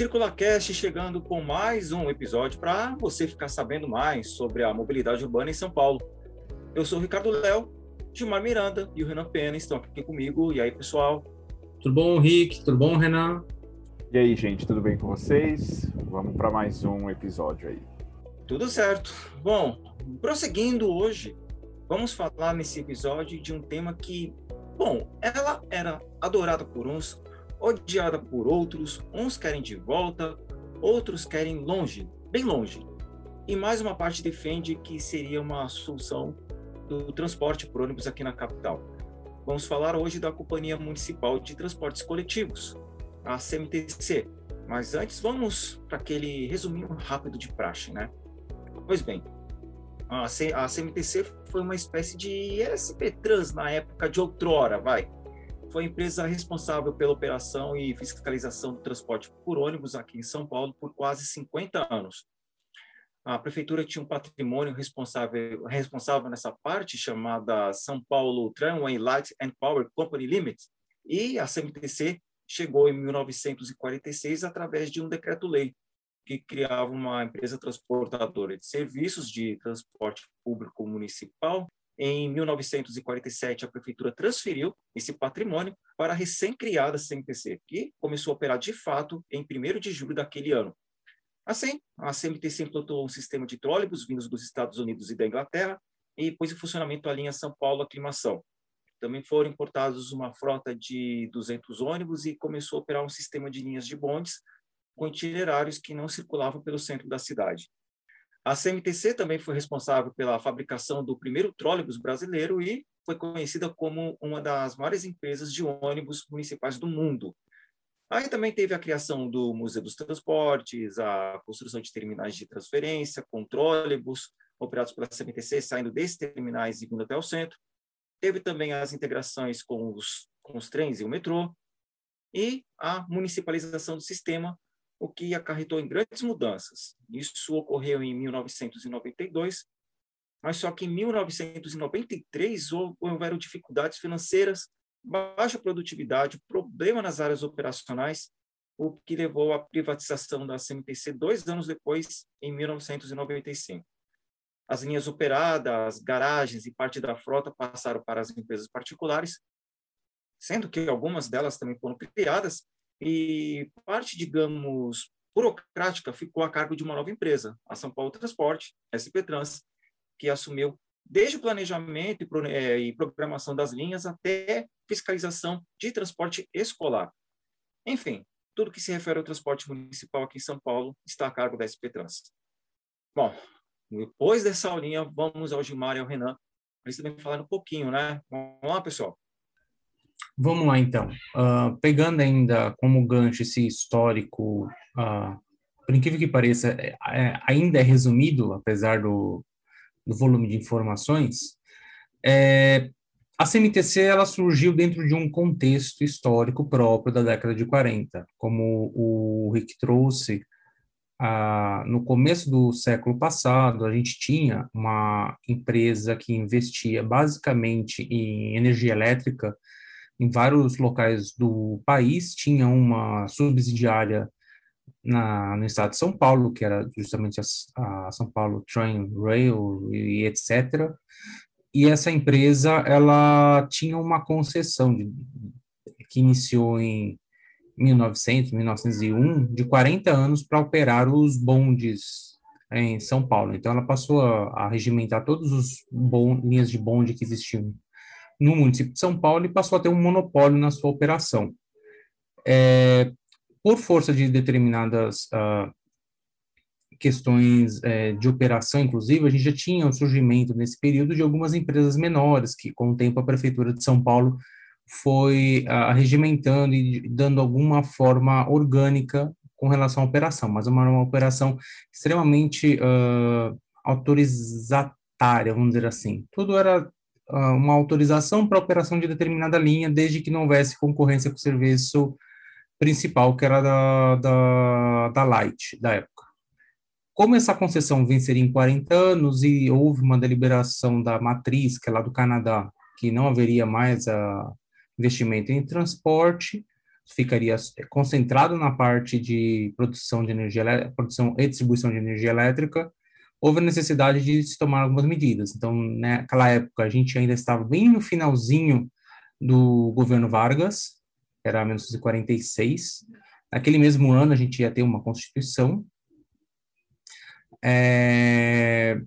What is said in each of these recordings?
CirculaCast chegando com mais um episódio para você ficar sabendo mais sobre a mobilidade urbana em São Paulo. Eu sou o Ricardo Léo, Gilmar Miranda e o Renan Pena estão aqui comigo. E aí, pessoal? Tudo bom, Rick? Tudo bom, Renan? E aí, gente, tudo bem com vocês? Vamos para mais um episódio aí. Tudo certo. Bom, prosseguindo hoje, vamos falar nesse episódio de um tema que, bom, ela era adorada por uns, odiada por outros, uns querem de volta, outros querem longe, bem longe. E mais uma parte defende que seria uma solução do transporte por ônibus aqui na capital. Vamos falar hoje da Companhia Municipal de Transportes Coletivos, a CMTC. Mas antes, vamos para aquele resuminho rápido de praxe, né? Pois bem, a, CMTC foi uma espécie de SP Trans na época de outrora, vai. Foi a empresa responsável pela operação e fiscalização do transporte por ônibus aqui em São Paulo por quase 50 anos. A prefeitura tinha um patrimônio responsável, responsável nessa parte, chamada São Paulo Tramway Light and Power Company Limited, e a CMTC chegou em 1946 através de um decreto-lei que criava uma empresa transportadora de serviços de transporte público municipal. Em 1947, a prefeitura transferiu esse patrimônio para a recém-criada CMTC, que começou a operar de fato em 1 de julho daquele ano. Assim, a CMTC implantou um sistema de trólebus vindos dos Estados Unidos e da Inglaterra e pôs em funcionamento a linha São Paulo-Aclimação. Também foram importados uma frota de 200 ônibus e começou a operar um sistema de linhas de bondes com itinerários que não circulavam pelo centro da cidade. A CMTC também foi responsável pela fabricação do primeiro trólebus brasileiro e foi conhecida como uma das maiores empresas de ônibus municipais do mundo. Aí também teve a criação do Museu dos Transportes, a construção de terminais de transferência, com trólebus, operados pela CMTC, saindo desses terminais e vindo até o centro. Teve também as integrações com os, com os trens e o metrô, e a municipalização do sistema, o que acarretou em grandes mudanças. Isso ocorreu em 1992, mas só que em 1993 houveram dificuldades financeiras, baixa produtividade, problema nas áreas operacionais, o que levou à privatização da CMTC dois anos depois, em 1995. As linhas operadas, garagens e parte da frota passaram para as empresas particulares, sendo que algumas delas também foram criadas e parte, digamos, burocrática ficou a cargo de uma nova empresa, a São Paulo Transporte, SP Trans, que assumiu desde o planejamento e é, programação das linhas até fiscalização de transporte escolar. Enfim, tudo que se refere ao transporte municipal aqui em São Paulo está a cargo da SP Trans. Bom, depois dessa aulinha, vamos ao Gilmar e ao Renan, eles também falarem um pouquinho, né? Vamos lá, pessoal? Vamos lá, então. Uh, pegando ainda como gancho esse histórico, uh, por incrível que pareça, é, é, ainda é resumido, apesar do, do volume de informações, é, a CMTC ela surgiu dentro de um contexto histórico próprio da década de 40, como o Rick trouxe, ah, no começo do século passado, a gente tinha uma empresa que investia basicamente em energia elétrica em vários locais do país, tinha uma subsidiária na, no estado de São Paulo, que era justamente a, a São Paulo Train Rail e etc. E essa empresa, ela tinha uma concessão de, que iniciou em 1900, 1901, de 40 anos para operar os bondes em São Paulo. Então, ela passou a, a regimentar todas as linhas de bonde que existiam no município de São Paulo e passou a ter um monopólio na sua operação. É, por força de determinadas uh, questões é, de operação, inclusive, a gente já tinha o surgimento nesse período de algumas empresas menores, que com o tempo a Prefeitura de São Paulo foi uh, regimentando e dando alguma forma orgânica com relação à operação, mas uma, uma operação extremamente uh, autorizatária, vamos dizer assim. Tudo era uma autorização para operação de determinada linha, desde que não houvesse concorrência com o serviço principal, que era da, da, da Light, da época. Como essa concessão venceria em 40 anos e houve uma deliberação da matriz, que é lá do Canadá, que não haveria mais a, investimento em transporte, ficaria concentrado na parte de produção de energia, produção e distribuição de energia elétrica, houve a necessidade de se tomar algumas medidas. Então, naquela época, a gente ainda estava bem no finalzinho do governo Vargas, era 1946. Naquele mesmo ano, a gente ia ter uma Constituição. É,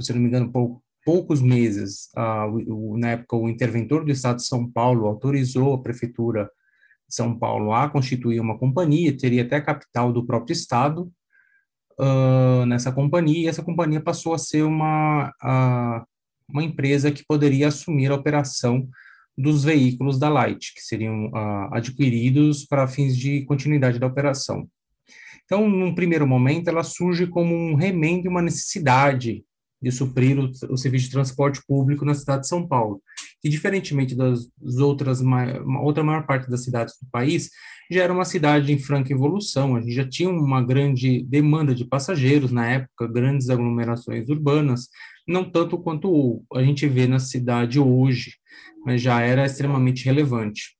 se não me engano, por poucos meses, uh, o, na época, o interventor do Estado de São Paulo autorizou a Prefeitura de São Paulo a constituir uma companhia, teria até capital do próprio Estado uh, nessa companhia, e essa companhia passou a ser uma, uh, uma empresa que poderia assumir a operação dos veículos da Light, que seriam uh, adquiridos para fins de continuidade da operação. Então, num primeiro momento, ela surge como um remendo e uma necessidade de suprir o, o, serviço de transporte público na cidade de São Paulo, que diferentemente das outras, outra maior parte das cidades do país, já era uma cidade em franca evolução, a gente já tinha uma grande demanda de passageiros na época, grandes aglomerações urbanas, não tanto quanto a gente vê na cidade hoje, mas já era extremamente relevante.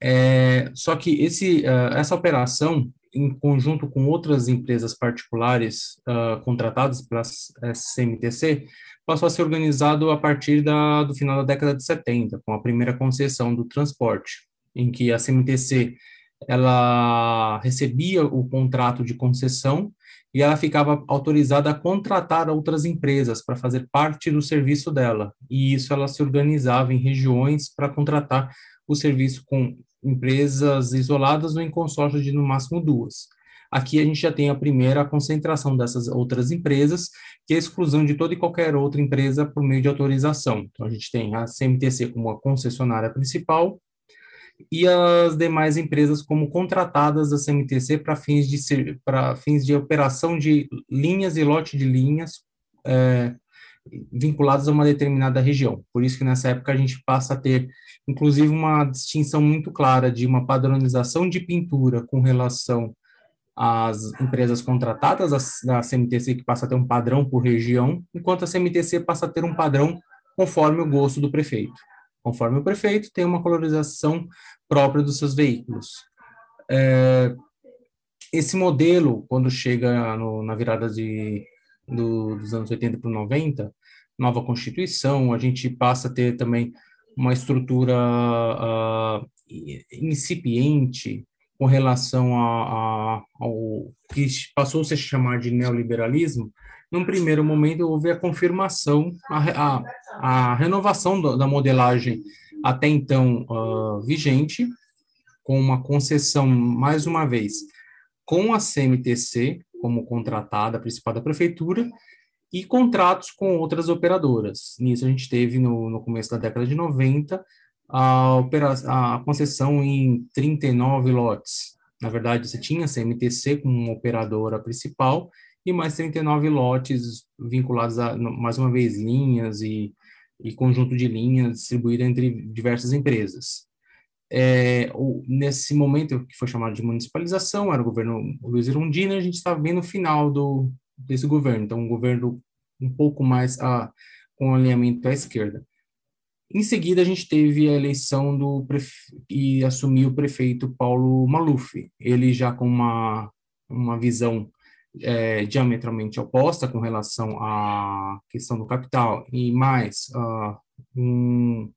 É, só que esse, uh, essa operação, em conjunto com outras empresas particulares uh, contratadas pela CMTC, passou a ser organizado a partir da, do final da década de 70, com a primeira concessão do transporte, em que a CMTC ela recebia o contrato de concessão e ela ficava autorizada a contratar outras empresas para fazer parte do serviço dela. E isso ela se organizava em regiões para contratar o serviço com empresas isoladas ou em consórcio de no máximo duas. Aqui a gente já tem a primeira concentração dessas outras empresas, que é a exclusão de toda e qualquer outra empresa por meio de autorização. Então a gente tem a CMTC como a concessionária principal e as demais empresas como contratadas da CMTC para fins de para fins de operação de linhas e lote de linhas é, vinculadas a uma determinada região. Por isso que nessa época a gente passa a ter, inclusive, uma distinção muito clara de uma padronização de pintura com relação às empresas contratadas da CMTC, que passa a ter um padrão por região, enquanto a CMTC passa a ter um padrão conforme o gosto do prefeito conforme o prefeito, tem uma colorização própria dos seus veículos. É, esse modelo, quando chega no, na virada de, do, dos anos 80 para 90, nova Constituição, a gente passa a ter também uma estrutura uh, incipiente com relação a, a, ao que passou a se chamar de neoliberalismo, num primeiro momento, houve a confirmação, a, a, a renovação do, da modelagem até então uh, vigente, com uma concessão, mais uma vez, com a CMTC como contratada principal da prefeitura e contratos com outras operadoras. Nisso a gente teve, no, no começo da década de 90, a, opera, a concessão em 39 lotes. Na verdade, você tinha a CMTC como operadora principal e mais 39 lotes vinculados a, mais uma vez, linhas e, e conjunto de linhas distribuído entre diversas empresas. É, o, nesse momento que foi chamado de municipalização, era o governo Luiz Irundina, a gente estava bem no final do, desse governo, então um governo um pouco mais a, com alinhamento à esquerda. Em seguida, a gente teve a eleição do e assumiu o prefeito Paulo Maluf, ele já com uma, uma visão é, diametralmente oposta com relação à questão do capital e mais uh, um,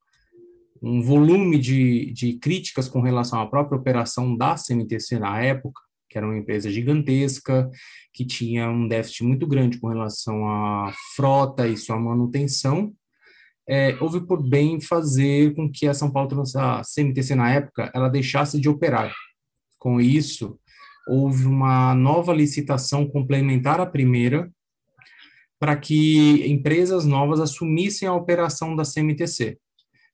um volume de, de críticas com relação à própria operação da CMTC na época, que era uma empresa gigantesca, que tinha um déficit muito grande com relação à frota e sua manutenção, é, houve por bem fazer com que a São Paulo, a CMTC na época, ela deixasse de operar. Com isso, houve uma nova licitação complementar à primeira, para que empresas novas assumissem a operação da CMTC.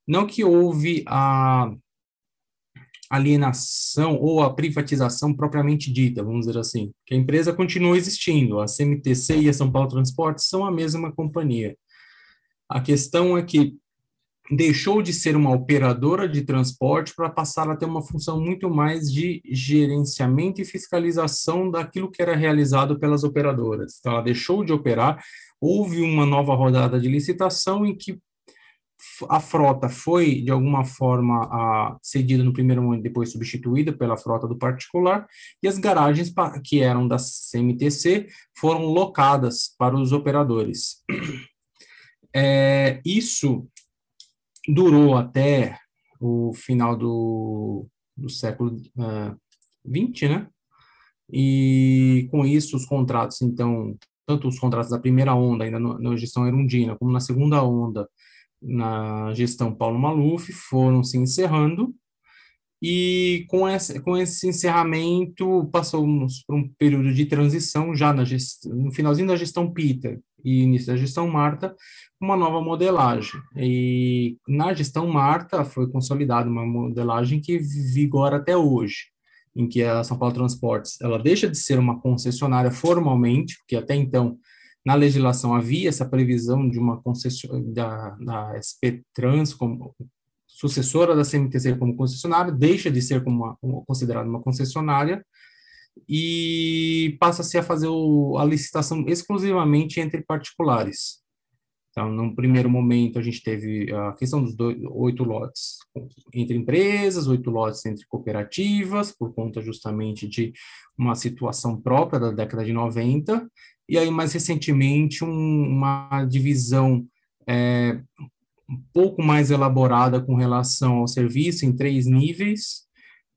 Não que houve a alienação ou a privatização propriamente dita, vamos dizer assim, que a empresa continua existindo, a CMTC e a São Paulo Transportes são a mesma companhia. A questão é que deixou de ser uma operadora de transporte para passar a ter uma função muito mais de gerenciamento e fiscalização daquilo que era realizado pelas operadoras. Então, ela deixou de operar, houve uma nova rodada de licitação em que a frota foi, de alguma forma, a, cedida no primeiro momento, depois substituída pela frota do particular, e as garagens que eram da CMTC foram locadas para os operadores. É, isso durou até o final do, do século XX, uh, né? E com isso os contratos, então, tanto os contratos da primeira onda, ainda na gestão Erundina, como na segunda onda, na gestão Paulo Maluf, foram se encerrando, e com esse, com esse encerramento passamos por um período de transição já na gest, no finalzinho da gestão Peter e início da gestão Marta, uma nova modelagem. E na gestão Marta foi consolidada uma modelagem que vigora até hoje, em que a São Paulo Transportes ela deixa de ser uma concessionária formalmente, porque até então na legislação havia essa previsão de uma concessão da, da SP Trans como sucessora da CMTC como concessionária, deixa de ser como uma, considerada uma concessionária e passa-se a fazer o, a licitação exclusivamente entre particulares. Então, num primeiro momento, a gente teve a questão dos dois, oito lotes entre empresas, oito lotes entre cooperativas, por conta justamente de uma situação própria da década de 90, e aí, mais recentemente, um, uma divisão é, um pouco mais elaborada com relação ao serviço em três níveis,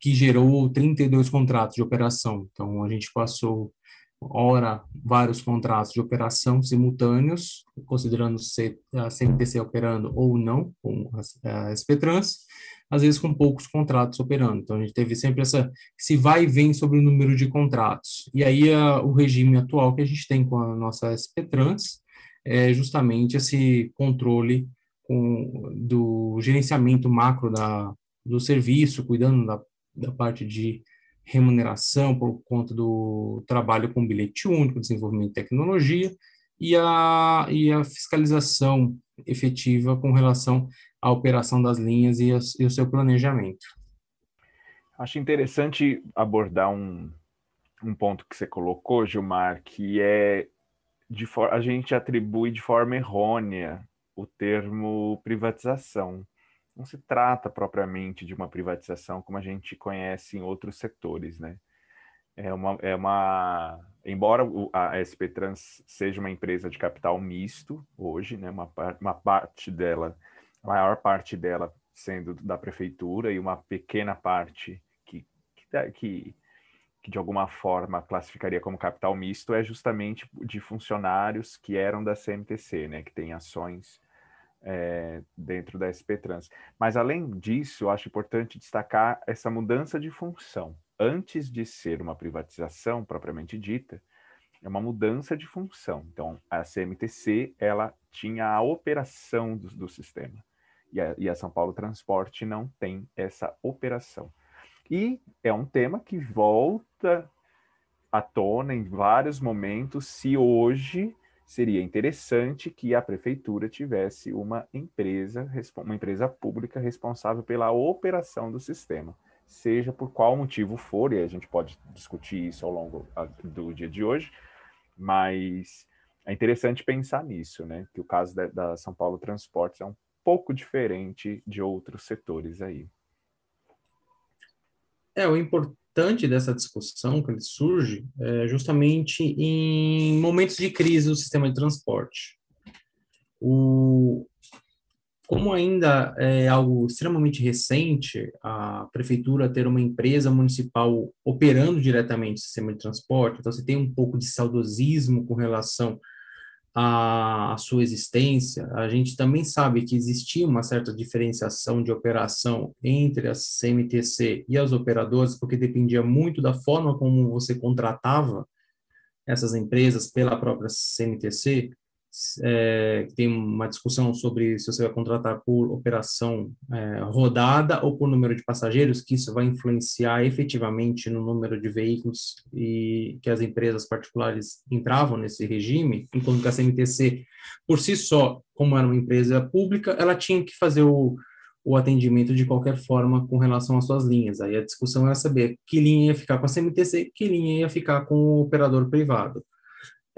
que gerou 32 contratos de operação. Então, a gente passou, ora, vários contratos de operação simultâneos, considerando se a CMTC operando ou não, com a, a SPTrans, às vezes com poucos contratos operando. Então, a gente teve sempre essa, se vai e vem sobre o número de contratos. E aí, a, o regime atual que a gente tem com a nossa SPTrans é justamente esse controle com, do gerenciamento macro da, do serviço, cuidando da, da parte de remuneração por conta do trabalho com bilhete único, desenvolvimento de tecnologia, e a, e a fiscalização efetiva com relação à operação das linhas e, a, e o seu planejamento. Acho interessante abordar um, um ponto que você colocou, Gilmar, que é de for, a gente atribui de forma errônea o termo privatização. Não se trata propriamente de uma privatização como a gente conhece em outros setores, né? É uma, é uma embora a SP Trans seja uma empresa de capital misto hoje, né, uma, uma parte dela, a maior parte dela sendo da prefeitura e uma pequena parte que, que, que, que de alguma forma classificaria como capital misto é justamente de funcionários que eram da CMTC, né, que tem ações é, dentro da SP Trans. Mas além disso, eu acho importante destacar essa mudança de função antes de ser uma privatização propriamente dita, é uma mudança de função. Então, a CMTC ela tinha a operação do, do sistema e a, e a, São Paulo Transporte não tem essa operação. E é um tema que volta à tona em vários momentos se hoje seria interessante que a prefeitura tivesse uma empresa, uma empresa pública responsável pela operação do sistema seja por qual motivo for, e a gente pode discutir isso ao longo do dia de hoje, mas é interessante pensar nisso, né? Que o caso da, da São Paulo Transportes é um pouco diferente de outros setores aí. É, o importante dessa discussão que surge é justamente em momentos de crise do sistema de transporte. O, como ainda é algo extremamente recente, a prefeitura ter uma empresa municipal operando diretamente o sistema de transporte, então você tem um pouco de saudosismo com relação à, à sua existência. A gente também sabe que existia uma certa diferenciação de operação entre a CMTC e as operadoras, porque dependia muito da forma como você contratava essas empresas pela própria CMTC é, tem uma discussão sobre se você vai contratar por operação é, rodada ou por número de passageiros, que isso vai influenciar efetivamente no número de veículos e que as empresas particulares entravam nesse regime, enquanto que a CMTC, por si só, como era uma empresa pública, ela tinha que fazer o, o atendimento de qualquer forma com relação às suas linhas. Aí a discussão era saber que linha ia ficar com a CMTC, que linha ia ficar com o operador privado.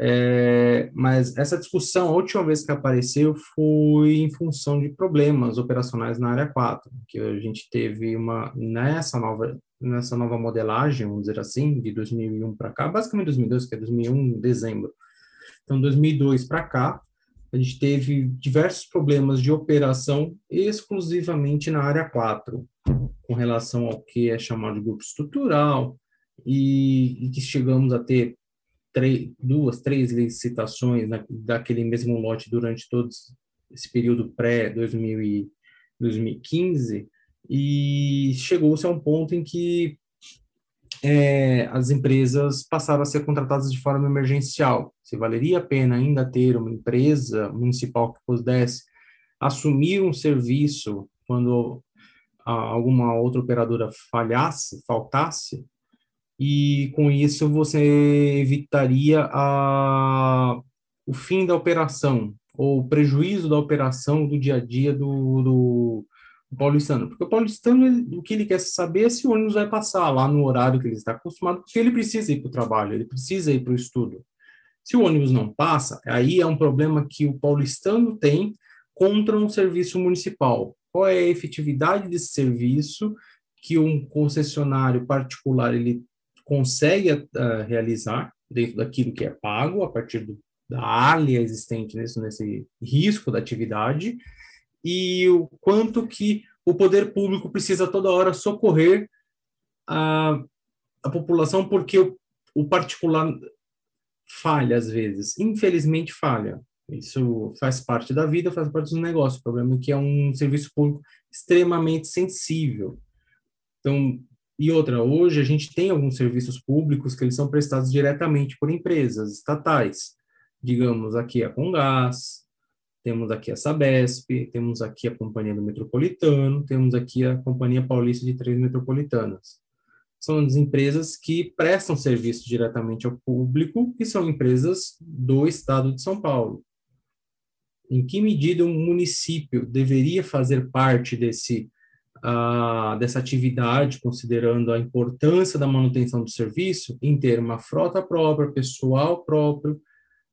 É, mas essa discussão, a última vez que apareceu foi em função de problemas operacionais na área 4, que a gente teve uma, nessa nova, nessa nova modelagem, vamos dizer assim, de 2001 para cá, basicamente 2002, que é 2001, dezembro. Então, 2002 para cá, a gente teve diversos problemas de operação exclusivamente na área 4, com relação ao que é chamado de grupo estrutural, e, e que chegamos a ter três, duas, três licitações na, daquele mesmo lote durante todo esse período pré-2015, e chegou-se a um ponto em que é, as empresas passaram a ser contratadas de forma emergencial. Se valeria a pena ainda ter uma empresa municipal que pudesse assumir um serviço quando alguma outra operadora falhasse, faltasse, e com isso você evitaria a, o fim da operação, ou o prejuízo da operação do dia a dia do, do, do paulistano. Porque o paulistano, o que ele quer saber é se o ônibus vai passar lá no horário que ele está acostumado, porque ele precisa ir para o trabalho, ele precisa ir para o estudo. Se o ônibus não passa, aí é um problema que o paulistano tem contra um serviço municipal. Qual é a efetividade desse serviço que um concessionário particular ele consegue uh, realizar dentro daquilo que é pago, a partir do, da área existente nesse, nesse risco da atividade, e o quanto que o poder público precisa toda hora socorrer a, a população, porque o, o particular falha às vezes, infelizmente falha. Isso faz parte da vida, faz parte do negócio. O problema é que é um serviço público extremamente sensível. Então, e outra, hoje a gente tem alguns serviços públicos que eles são prestados diretamente por empresas estatais. Digamos aqui a Congás, temos aqui a Sabesp, temos aqui a Companhia do Metropolitano, temos aqui a Companhia Paulista de Três Metropolitanas. São as empresas que prestam serviço diretamente ao público e são empresas do Estado de São Paulo. Em que medida um município deveria fazer parte desse dessa atividade, considerando a importância da manutenção do serviço, em ter uma frota própria, pessoal próprio,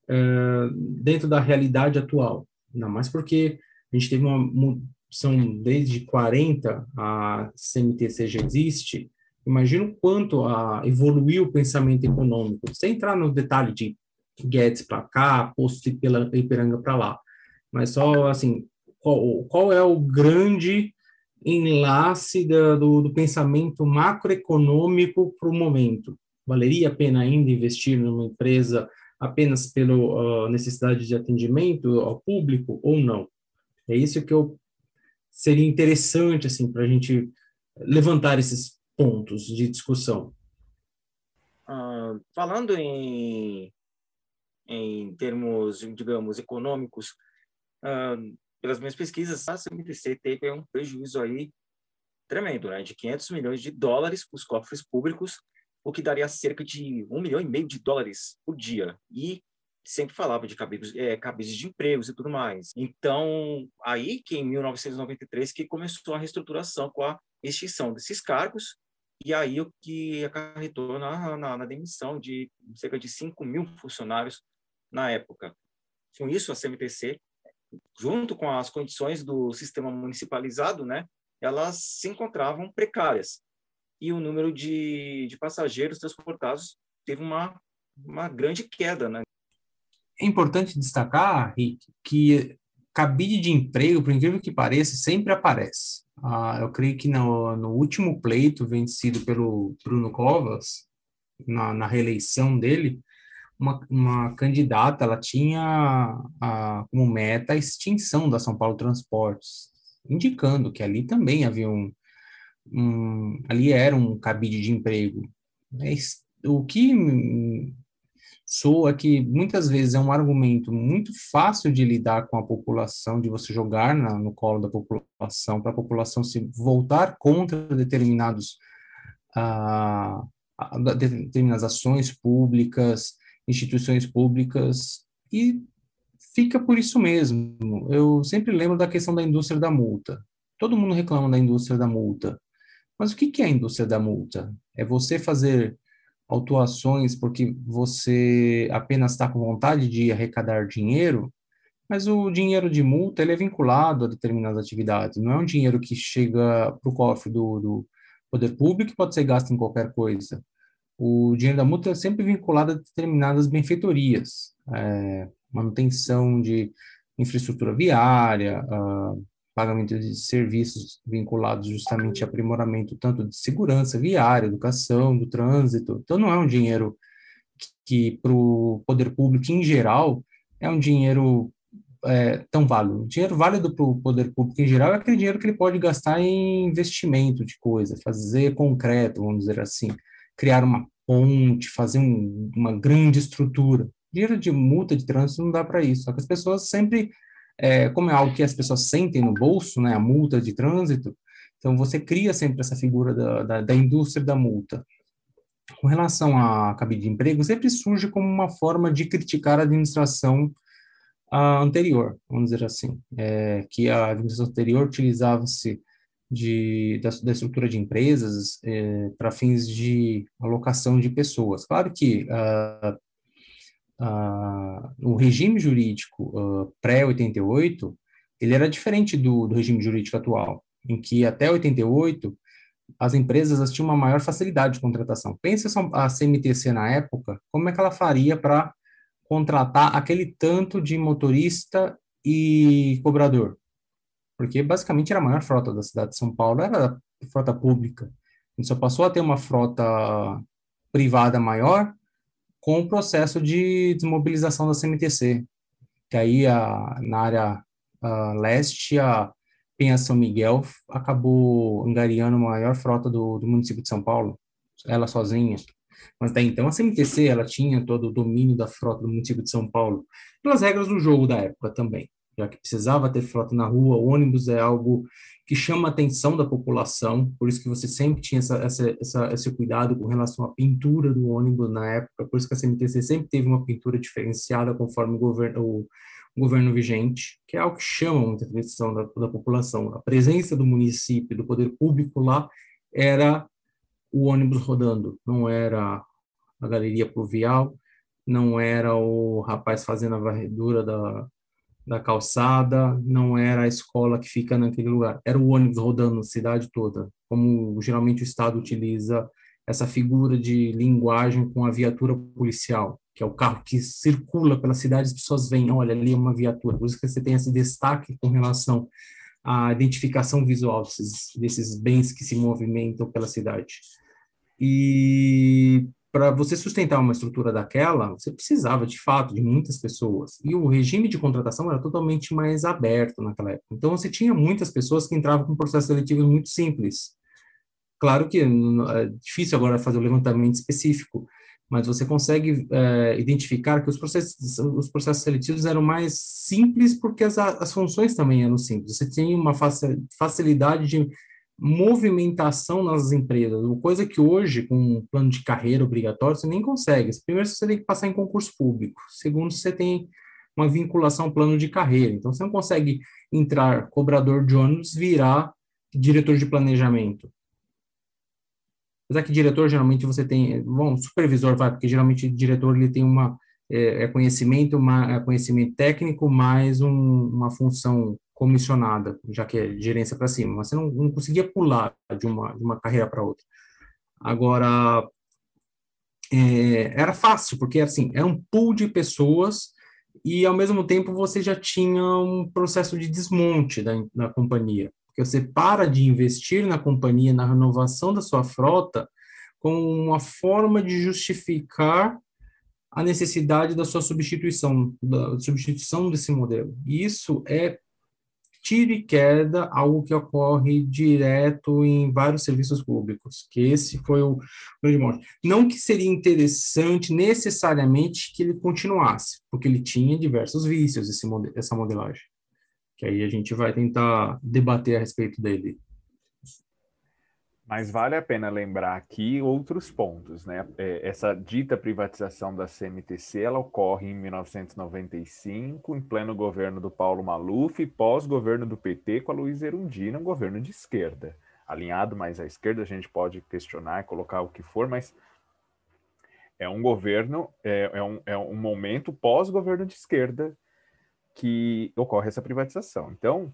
é, dentro da realidade atual. Ainda mais porque a gente teve uma são desde 40 a CMTC já existe. Imagina o quanto a, evoluiu o pensamento econômico, sem entrar no detalhe de Guedes para cá, posto pela Ipiranga para lá, mas só assim, qual, qual é o grande enlace do, do pensamento macroeconômico para o momento. Valeria a pena ainda investir numa empresa apenas pela uh, necessidade de atendimento ao público ou não? É isso que eu seria interessante assim para a gente levantar esses pontos de discussão. Uh, falando em, em termos, digamos, econômicos, uh, pelas minhas pesquisas, a CMTC teve um prejuízo aí tremendo, né, de 500 milhões de dólares para os cofres públicos, o que daria cerca de um milhão e meio de dólares por dia. E sempre falava de é, cabides de empregos e tudo mais. Então, aí que em 1993 que começou a reestruturação com a extinção desses cargos, e aí o que acarretou na, na, na demissão de cerca de 5 mil funcionários na época. Com isso, a CMTC junto com as condições do sistema municipalizado, né, elas se encontravam precárias. E o número de, de passageiros transportados teve uma, uma grande queda. Né? É importante destacar, Rick, que cabide de emprego, por incrível que pareça, sempre aparece. Ah, eu creio que no, no último pleito vencido pelo Bruno Covas, na, na reeleição dele, uma, uma candidata, ela tinha a, como meta a extinção da São Paulo Transportes, indicando que ali também havia um, um ali era um cabide de emprego. O que soa que muitas vezes é um argumento muito fácil de lidar com a população, de você jogar na, no colo da população, para a população se voltar contra determinados ah, determinadas ações públicas, instituições públicas e fica por isso mesmo. Eu sempre lembro da questão da indústria da multa. Todo mundo reclama da indústria da multa. Mas o que é a indústria da multa? É você fazer autuações porque você apenas está com vontade de arrecadar dinheiro, mas o dinheiro de multa ele é vinculado a determinadas atividades, não é um dinheiro que chega para o cofre do, do poder público e pode ser gasto em qualquer coisa. O dinheiro da multa é sempre vinculado a determinadas benfeitorias, é, manutenção de infraestrutura viária, uh, pagamento de serviços vinculados justamente a aprimoramento tanto de segurança viária, educação, do trânsito. Então, não é um dinheiro que, que para o poder público em geral, é um dinheiro é, tão válido. O dinheiro válido para o poder público em geral é aquele dinheiro que ele pode gastar em investimento de coisa, fazer concreto, vamos dizer assim, criar uma ponte, fazer um, uma grande estrutura. Dinheiro de multa de trânsito não dá para isso. Só que as pessoas sempre é, como é algo que as pessoas sentem no bolso, né, a multa de trânsito, então você cria sempre essa figura da, da, da indústria da multa. Com relação à cabide de emprego, sempre surge como uma forma de criticar a administração a anterior, vamos dizer assim, é, que a administração anterior utilizava-se de, da, da, estrutura de empresas é, para fins de alocação de pessoas. Claro que uh, uh, o regime jurídico uh, pré-88, ele era diferente do, do regime jurídico atual, em que até 88 as empresas tinham uma maior facilidade de contratação. Pensa a CMTC na época, como é que ela faria para contratar aquele tanto de motorista e cobrador? Porque basicamente era a maior frota da cidade de São Paulo, era frota pública. A gente só passou a ter uma frota privada maior com o processo de desmobilização da CMTC, que aí a, na área a, leste, a Penha São Miguel acabou angariando a maior frota do, do município de São Paulo, ela sozinha. Mas até então a CMTC ela tinha todo o domínio da frota do município de São Paulo, pelas regras do jogo da época também, já que precisava ter frota na rua, ônibus é algo que chama a atenção da população, por isso que você sempre tinha essa, essa, essa, esse cuidado com relação à pintura do ônibus na época, por isso que a CMTC sempre teve uma pintura diferenciada conforme o governo, o, o governo vigente, que é algo que chama muita atenção da, da população. A presença do município, do poder público lá, era o ônibus rodando, não era a galeria pluvial, não era o rapaz fazendo a varredura da, da calçada, não era a escola que fica naquele lugar, era o ônibus rodando na cidade toda, como geralmente o Estado utiliza essa figura de linguagem com a viatura policial, que é o carro que circula pela cidade, as pessoas veem, olha, ali é uma viatura, por isso que você tem esse destaque com relação à identificação visual desses, desses bens que se movimentam pela cidade. E para você sustentar uma estrutura daquela, você precisava, de fato, de muitas pessoas. E o regime de contratação era totalmente mais aberto naquela época. Então, você tinha muitas pessoas que entravam com processos seletivos muito simples. Claro que é difícil agora fazer o um levantamento específico, mas você consegue é, identificar que os processos, os processos seletivos eram mais simples porque as, as funções também eram simples. Você tinha uma facilidade de movimentação nas empresas, coisa que hoje, com um plano de carreira obrigatório, você nem consegue. Primeiro, você tem que passar em concurso público. Segundo, você tem uma vinculação ao plano de carreira. Então, você não consegue entrar cobrador de ônibus virar diretor de planejamento. Apesar que diretor, geralmente, você tem... Bom, supervisor vai, porque geralmente diretor ele tem uma... É, é conhecimento, uma, é conhecimento técnico, mais um, uma função comissionada, já que é gerência para cima, mas você não, não, conseguia pular de uma, de uma carreira para outra. Agora, é, era fácil, porque assim, era um pool de pessoas e, ao mesmo tempo, você já tinha um processo de desmonte da, da companhia, porque você para de investir na companhia, na renovação da sua frota, como uma forma de justificar a necessidade da sua substituição, da substituição desse modelo. Isso é tiro e queda, algo que ocorre direto em vários serviços públicos, que esse foi o grande monte. Não que seria interessante necessariamente que ele continuasse, porque ele tinha diversos vícios, esse, essa modelagem, que aí a gente vai tentar debater a respeito dele. Mas vale a pena lembrar aqui outros pontos, né? É, essa dita privatização da CMTC, ela ocorre em 1995, em pleno governo do Paulo Maluf, pós-governo do PT com a Luiz Erundina, um governo de esquerda. Alinhado mais à esquerda, a gente pode questionar, colocar o que for, mas É um governo, é, é, um, é um momento pós-governo de esquerda que ocorre essa privatização. Então,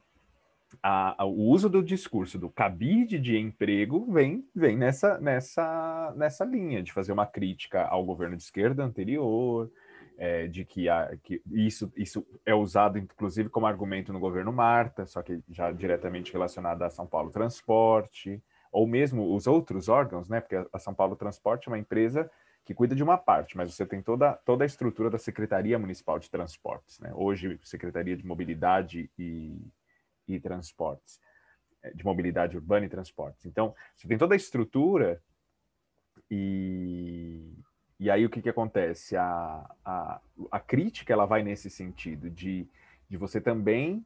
a, a, o uso do discurso do cabide de emprego vem, vem nessa, nessa, nessa linha de fazer uma crítica ao governo de esquerda anterior, é, de que, a, que isso, isso é usado inclusive como argumento no governo Marta, só que já diretamente relacionado a São Paulo Transporte, ou mesmo os outros órgãos, né? Porque a São Paulo Transporte é uma empresa que cuida de uma parte, mas você tem toda, toda a estrutura da Secretaria Municipal de Transportes, né? Hoje, Secretaria de Mobilidade e, e Transportes, é, de Mobilidade Urbana e Transportes. Então, você tem toda a estrutura e, e aí o que, que acontece? A, a, a crítica ela vai nesse sentido de, de você também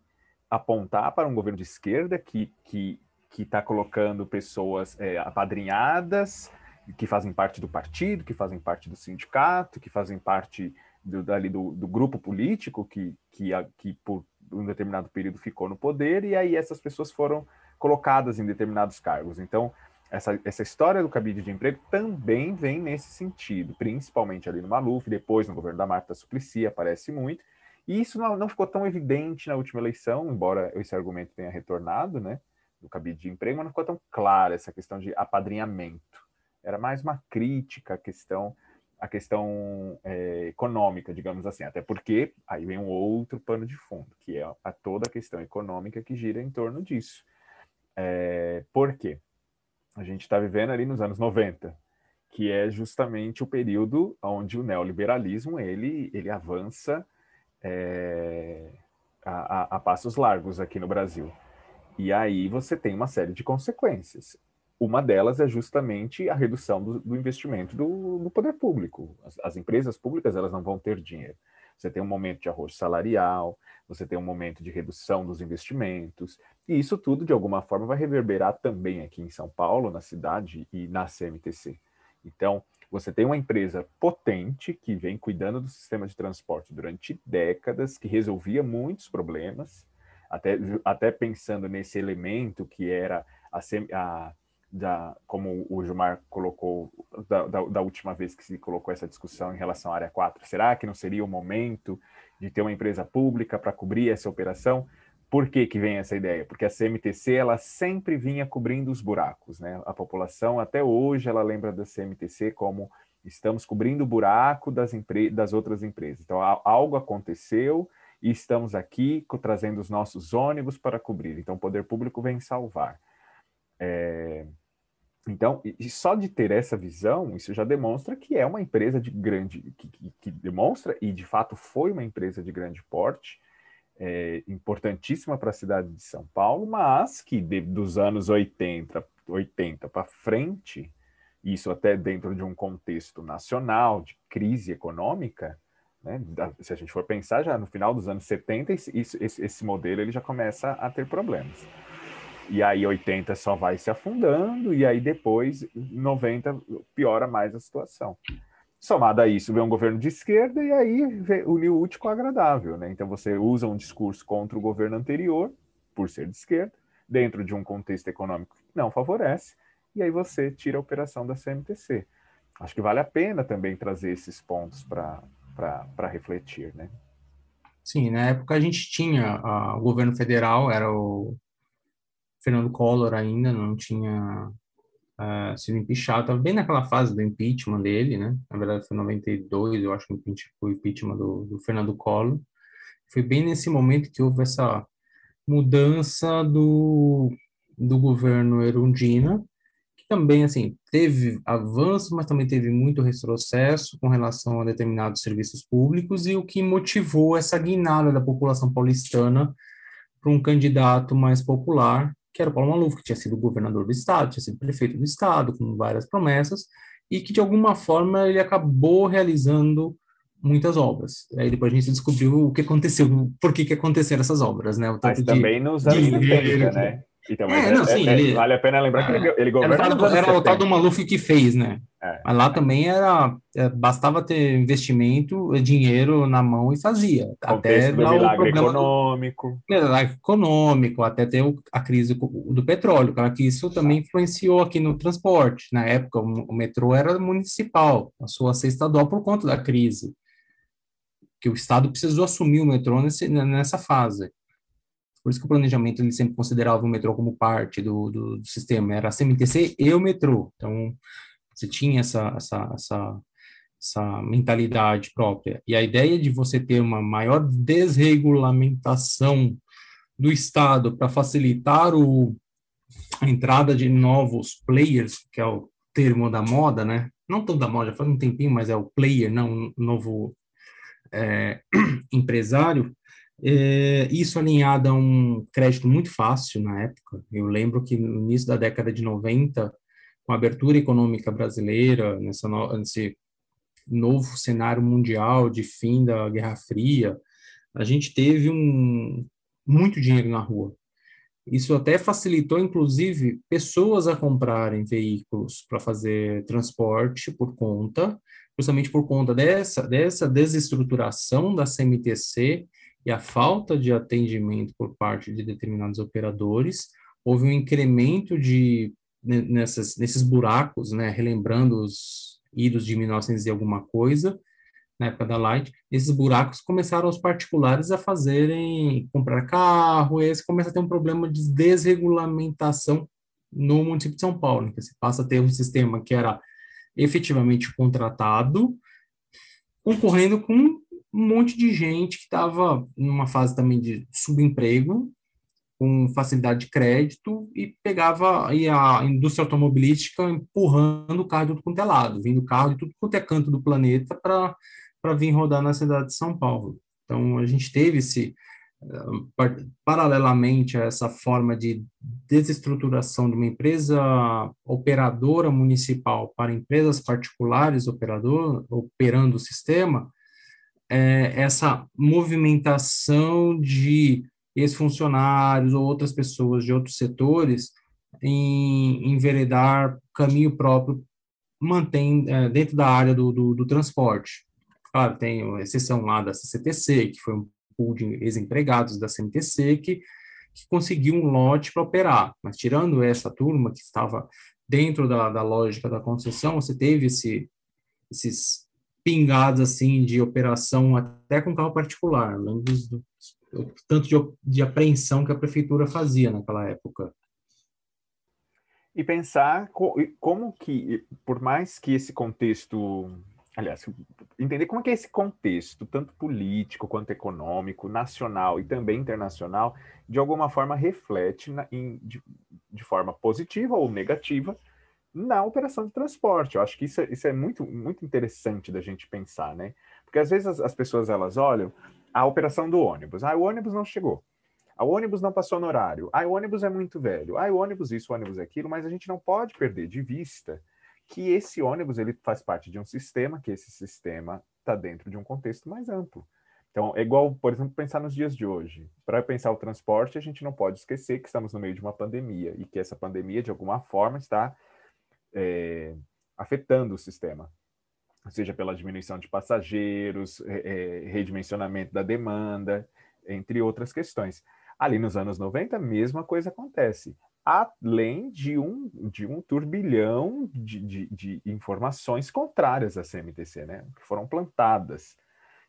apontar para um governo de esquerda que que que está colocando pessoas é, apadrinhadas que fazem parte do partido, que fazem parte do sindicato, que fazem parte do, dali do, do grupo político que, que, que por um determinado período ficou no poder, e aí essas pessoas foram colocadas em determinados cargos. Então, essa, essa história do cabide de emprego também vem nesse sentido, principalmente ali no Maluf, depois no governo da Marta Suplicy aparece muito, e isso não, não ficou tão evidente na última eleição, embora esse argumento tenha retornado, né, do cabide de emprego, mas não ficou tão clara essa questão de apadrinhamento. Era mais uma crítica à questão, à questão é, econômica, digamos assim, até porque aí vem um outro pano de fundo, que é a toda a questão econômica que gira em torno disso. É, por quê? A gente está vivendo ali nos anos 90, que é justamente o período onde o neoliberalismo ele, ele avança é, a, a, a passos largos aqui no Brasil. E aí você tem uma série de consequências. Uma delas é justamente a redução do, do investimento do, do, poder público. As, as, empresas públicas elas não vão ter dinheiro. Você tem um momento de arroz salarial, você tem um momento de redução dos investimentos, e isso tudo, de alguma forma, vai reverberar também aqui em São Paulo, na cidade e na CMTC. Então, você tem uma empresa potente que vem cuidando do sistema de transporte durante décadas, que resolvia muitos problemas, até, até pensando nesse elemento que era a, a da, como o Gilmar colocou da, da, da, última vez que se colocou essa discussão em relação à área 4, será que não seria o momento de ter uma empresa pública para cobrir essa operação? Por que, que vem essa ideia? Porque a CMTC ela sempre vinha cobrindo os buracos, né? A população até hoje ela lembra da CMTC como estamos cobrindo o buraco das, das outras empresas. Então algo aconteceu e estamos aqui trazendo os nossos ônibus para cobrir. Então, o poder público vem salvar. É... Então, e só de ter essa visão, isso já demonstra que é uma empresa de grande, que, que, que demonstra, e de fato foi uma empresa de grande porte, é, importantíssima para a cidade de São Paulo, mas que de, dos anos 80, 80 para frente, isso até dentro de um contexto nacional, de crise econômica, né? Se a gente for pensar, já no final dos anos 70, esse, esse, esse modelo ele já começa a ter problemas. E aí 80 só vai se afundando, e aí depois 90 piora mais a situação. Somado a isso, vem um governo de esquerda e aí uniu o útil com o agradável. Né? Então você usa um discurso contra o governo anterior, por ser de esquerda, dentro de um contexto econômico que não favorece, e aí você tira a operação da CMTC. Acho que vale a pena também trazer esses pontos para refletir, né? Sim, na época a gente tinha uh, o governo federal, era o Fernando Collor ainda, não tinha uh, sido empichado, estava bem naquela fase do impeachment dele, né? Na verdade foi em 92, eu acho que o impeachment do, do Fernando Collor. Foi bem nesse momento que houve essa mudança do, do governo Erundina, também, assim, teve avanço, mas também teve muito retrocesso com relação a determinados serviços públicos e o que motivou essa guinada da população paulistana para um candidato mais popular, que era o Paulo Maluf, que tinha sido governador do estado, tinha sido prefeito do estado, com várias promessas, e que de alguma forma ele acabou realizando muitas obras. Aí depois a gente descobriu o que aconteceu, por que que aconteceram essas obras, né? O Mas também de, nos anos 70, né? Então, é, não, é, sim, é, ele, vale a pena lembrar que ele, ele governa. Era, era o tal do Maluf que fez, né? É, Mas lá também era. bastava ter investimento, dinheiro na mão e fazia. até do lá o problema econômico. Do, econômico, até ter a crise do petróleo, cara, que isso também influenciou aqui no transporte. Na época, o metrô era municipal, passou a ser estadual por conta da crise. Que o Estado precisou assumir o metrô nesse, nessa fase. Por isso que o planejamento ele sempre considerava o metrô como parte do, do, do sistema, era a CMTC e o metrô. Então, você tinha essa, essa, essa, essa mentalidade própria. E a ideia de você ter uma maior desregulamentação do Estado para facilitar o, a entrada de novos players, que é o termo da moda, né? Não tão da moda, faz um tempinho, mas é o player, não um novo é, empresário. É, isso alinhado a um crédito muito fácil na época. Eu lembro que no início da década de 90, com a abertura econômica brasileira, nessa no, nesse novo cenário mundial de fim da Guerra Fria, a gente teve um, muito dinheiro na rua. Isso até facilitou, inclusive, pessoas a comprarem veículos para fazer transporte por conta, justamente por conta dessa, dessa desestruturação da CMTC e a falta de atendimento por parte de determinados operadores, houve um incremento de nessas, nesses buracos, né, relembrando os idos de 1900 e alguma coisa, na época da Light, esses buracos começaram os particulares a fazerem, comprar carro, e esse começa a ter um problema de desregulamentação no município de São Paulo, né, que você passa a ter um sistema que era efetivamente contratado, concorrendo com um monte de gente que estava numa fase também de subemprego, com facilidade de crédito e pegava aí a indústria automobilística empurrando o carro de tudo quanto é lado, vindo carro de tudo quanto é canto do planeta para vir rodar na cidade de São Paulo. Então, a gente teve esse, eh, paralelamente a essa forma de desestruturação de uma empresa operadora municipal para empresas particulares operador, operando o sistema, é, essa movimentação de ex-funcionários ou outras pessoas de outros setores em enveredar caminho próprio, mantém é, dentro da área do, do, do, transporte. Claro, tem a exceção lá da CCTC, que foi um pool de ex-empregados da CMTC, que, que conseguiu um lote para operar. Mas tirando essa turma que estava dentro da, da lógica da concessão, você teve esse, esses pingados assim de operação até com carro particular, lembro dos, do, tanto de, de apreensão que a prefeitura fazia naquela época. E pensar co como que, por mais que esse contexto, aliás, entender como é que é esse contexto, tanto político quanto econômico, nacional e também internacional, de alguma forma reflete na, em, de, de forma positiva ou negativa na operação de transporte. Eu acho que isso, é, isso é muito, muito interessante da gente pensar, né? Porque às vezes as, as, pessoas elas olham a operação do ônibus. Ah, o ônibus não chegou. Ah, o ônibus não passou no horário. Ah, o ônibus é muito velho. Ah, o ônibus isso, o ônibus aquilo. Mas a gente não pode perder de vista que esse ônibus ele faz parte de um sistema, que esse sistema está dentro de um contexto mais amplo. Então, é igual, por exemplo, pensar nos dias de hoje. Para pensar o transporte, a gente não pode esquecer que estamos no meio de uma pandemia e que essa pandemia, de alguma forma, está é, afetando o sistema, seja pela diminuição de passageiros, é, é, redimensionamento da demanda, entre outras questões. Ali nos anos 90, a mesma coisa acontece, além de um, de um turbilhão de, de, de informações contrárias à CMTC, né, que foram plantadas.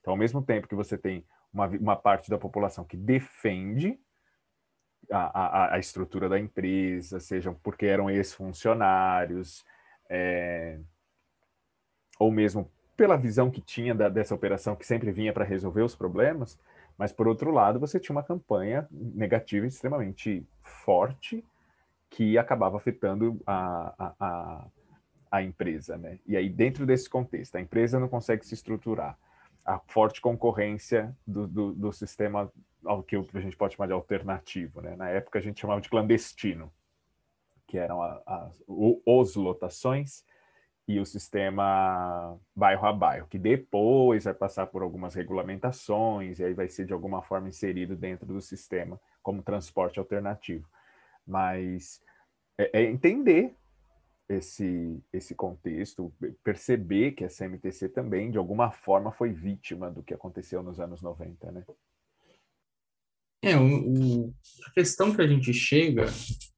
Então, ao mesmo tempo que você tem uma, uma parte da população que defende a, a, a estrutura da empresa, sejam porque eram ex-funcionários, é, ou mesmo pela visão que tinha da, dessa operação que sempre vinha para resolver os problemas, mas por outro lado você tinha uma campanha negativa extremamente forte que acabava afetando a, a, a, a empresa, né? E aí dentro desse contexto, a empresa não consegue se estruturar, a forte concorrência do, do, do sistema ao que a gente pode chamar de alternativo. Né? Na época a gente chamava de clandestino, que eram a, a, os lotações e o sistema bairro a bairro, que depois vai passar por algumas regulamentações e aí vai ser de alguma forma inserido dentro do sistema como transporte alternativo. mas é, é entender esse, esse contexto, perceber que a CMTC também, de alguma forma, foi vítima do que aconteceu nos anos 90, né? É, o, o, a questão que a gente chega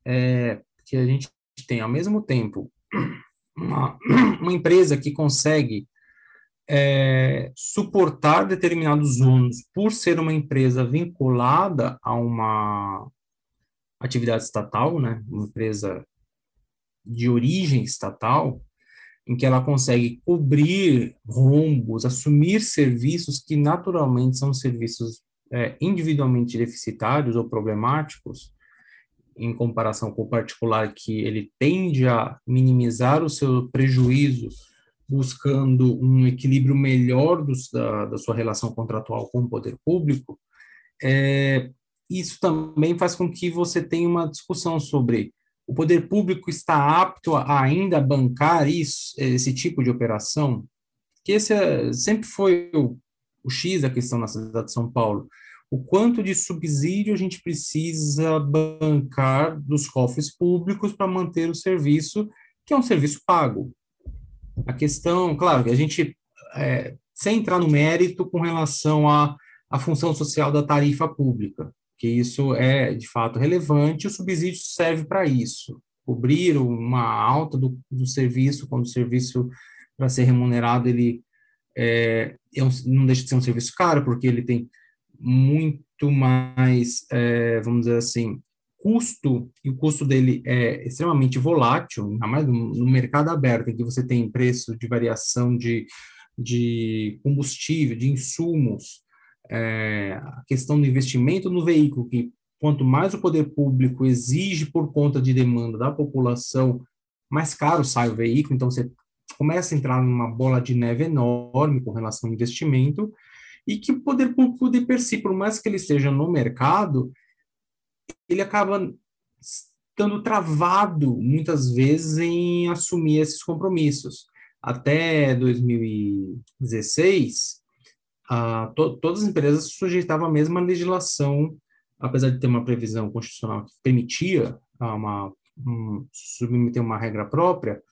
é que a gente tem, ao mesmo tempo, uma, uma empresa que consegue é, suportar determinados ônus por ser uma empresa vinculada a uma atividade estatal, né, uma empresa de origem estatal, em que ela consegue cobrir rombos, assumir serviços que naturalmente são serviços é, individualmente deficitários ou problemáticos, em comparação com o particular, que ele tende a minimizar o seu prejuízo, buscando um equilíbrio melhor da, da sua relação contratual com o poder público, é, isso também faz com que você tenha uma discussão sobre o poder público está apto a ainda bancar isso, esse tipo de operação? Que esse é, sempre foi o, o X da questão na cidade de São Paulo. O quanto de subsídio a gente precisa bancar dos cofres públicos para manter o serviço, que é um serviço pago. A questão, claro, que a gente, é, sem entrar no mérito com relação à, à função social da tarifa pública, que isso é de fato relevante, o subsídio serve para isso, cobrir uma alta do, do serviço, quando o serviço, para ser remunerado, ele é, é um, não deixa de ser um serviço caro, porque ele tem muito mais, é, vamos dizer assim, custo, e o custo dele é extremamente volátil, ainda mais no, no mercado aberto, em que você tem preço de variação de, de combustível, de insumos, é, a questão do investimento no veículo, que quanto mais o poder público exige por conta de demanda da população, mais caro sai o veículo, então você começa a entrar numa bola de neve enorme com relação ao investimento, e que o poder público de per si, por mais que ele esteja no mercado, ele acaba estando travado muitas vezes em assumir esses compromissos. Até 2016, a, to, todas as empresas sujeitavam à mesma legislação, apesar de ter uma previsão constitucional que permitia uma, um, submeter uma regra própria,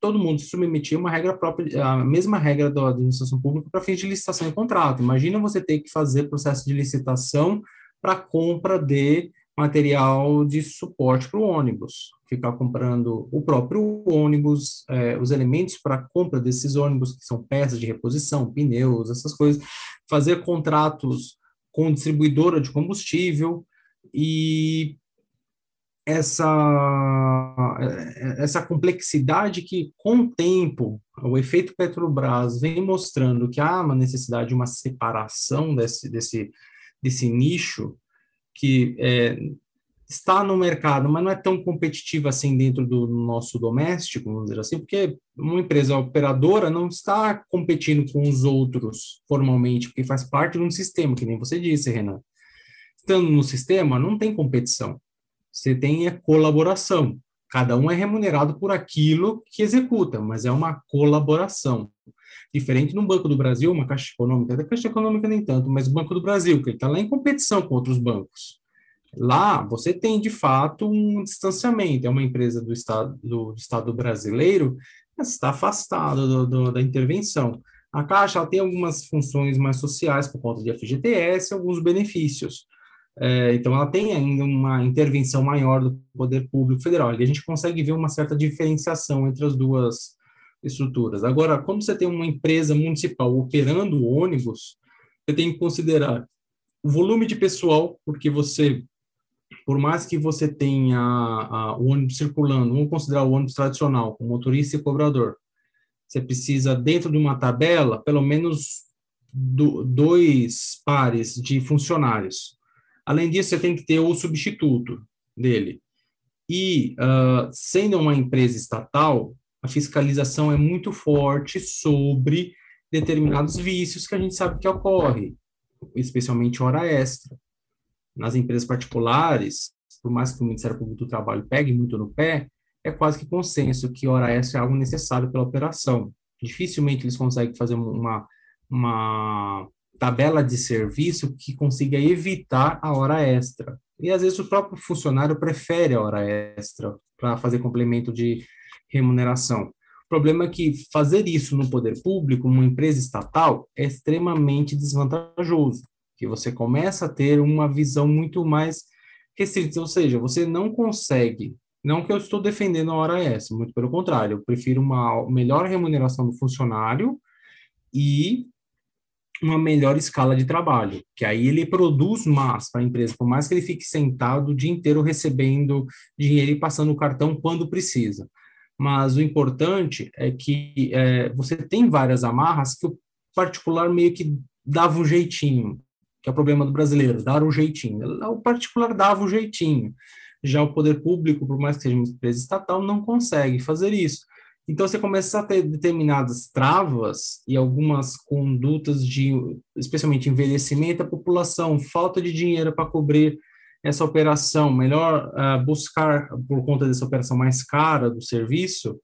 todo mundo submetia a uma regra própria, a mesma regra da administração pública para fins de licitação e contrato. Imagina você ter que fazer processo de licitação para compra de material de suporte para o ônibus, ficar comprando o próprio ônibus, é, os elementos para compra desses ônibus, que são peças de reposição, pneus, essas coisas, fazer contratos com distribuidora de combustível e essa essa complexidade que com o tempo o efeito Petrobras vem mostrando que há uma necessidade de uma separação desse desse desse nicho que é, está no mercado, mas não é tão competitiva assim dentro do nosso doméstico, vamos dizer assim, porque uma empresa operadora não está competindo com os outros formalmente, porque faz parte de um sistema, que nem você disse, Renan. Estando no sistema, não tem competição. Você tem a colaboração. Cada um é remunerado por aquilo que executa, mas é uma colaboração. Diferente no Banco do Brasil, uma Caixa Econômica, da Caixa Econômica nem tanto, mas o Banco do Brasil, que ele está lá em competição com outros bancos. Lá, você tem, de fato, um distanciamento. É uma empresa do Estado, do, do estado brasileiro, está afastada da intervenção. A Caixa tem algumas funções mais sociais por conta de FGTS, alguns benefícios. É, então, ela tem ainda uma intervenção maior do poder público federal. E a gente consegue ver uma certa diferenciação entre as duas estruturas. Agora, quando você tem uma empresa municipal operando ônibus, você tem que considerar o volume de pessoal, porque você, por mais que você tenha a, o ônibus circulando, vamos considerar o ônibus tradicional, com motorista e cobrador, você precisa, dentro de uma tabela, pelo menos do, dois pares de funcionários. Além disso, você tem que ter o substituto dele. E, uh, sendo uma empresa estatal, a fiscalização é muito forte sobre determinados vícios que a gente sabe que ocorre, especialmente hora extra. Nas empresas particulares, por mais que o Ministério Público do Trabalho pegue muito no pé, é quase que consenso que hora extra é algo necessário pela operação. Dificilmente eles conseguem fazer uma, uma tabela de serviço que consiga evitar a hora extra. E às vezes o próprio funcionário prefere a hora extra para fazer complemento de remuneração. O problema é que fazer isso no poder público, numa empresa estatal, é extremamente desvantajoso, que você começa a ter uma visão muito mais restrita, ou seja, você não consegue, não que eu estou defendendo a hora extra, muito pelo contrário, eu prefiro uma melhor remuneração do funcionário e uma melhor escala de trabalho, que aí ele produz mais para a empresa, por mais que ele fique sentado o dia inteiro recebendo dinheiro e passando o cartão quando precisa mas o importante é que é, você tem várias amarras que o particular meio que dava um jeitinho, que é o problema do brasileiro, dar um jeitinho. O particular dava um jeitinho. Já o poder público, por mais que seja uma empresa estatal, não consegue fazer isso. Então, você começa a ter determinadas travas e algumas condutas de, especialmente envelhecimento da população, falta de dinheiro para cobrir essa operação, melhor uh, buscar, por conta dessa operação mais cara do serviço,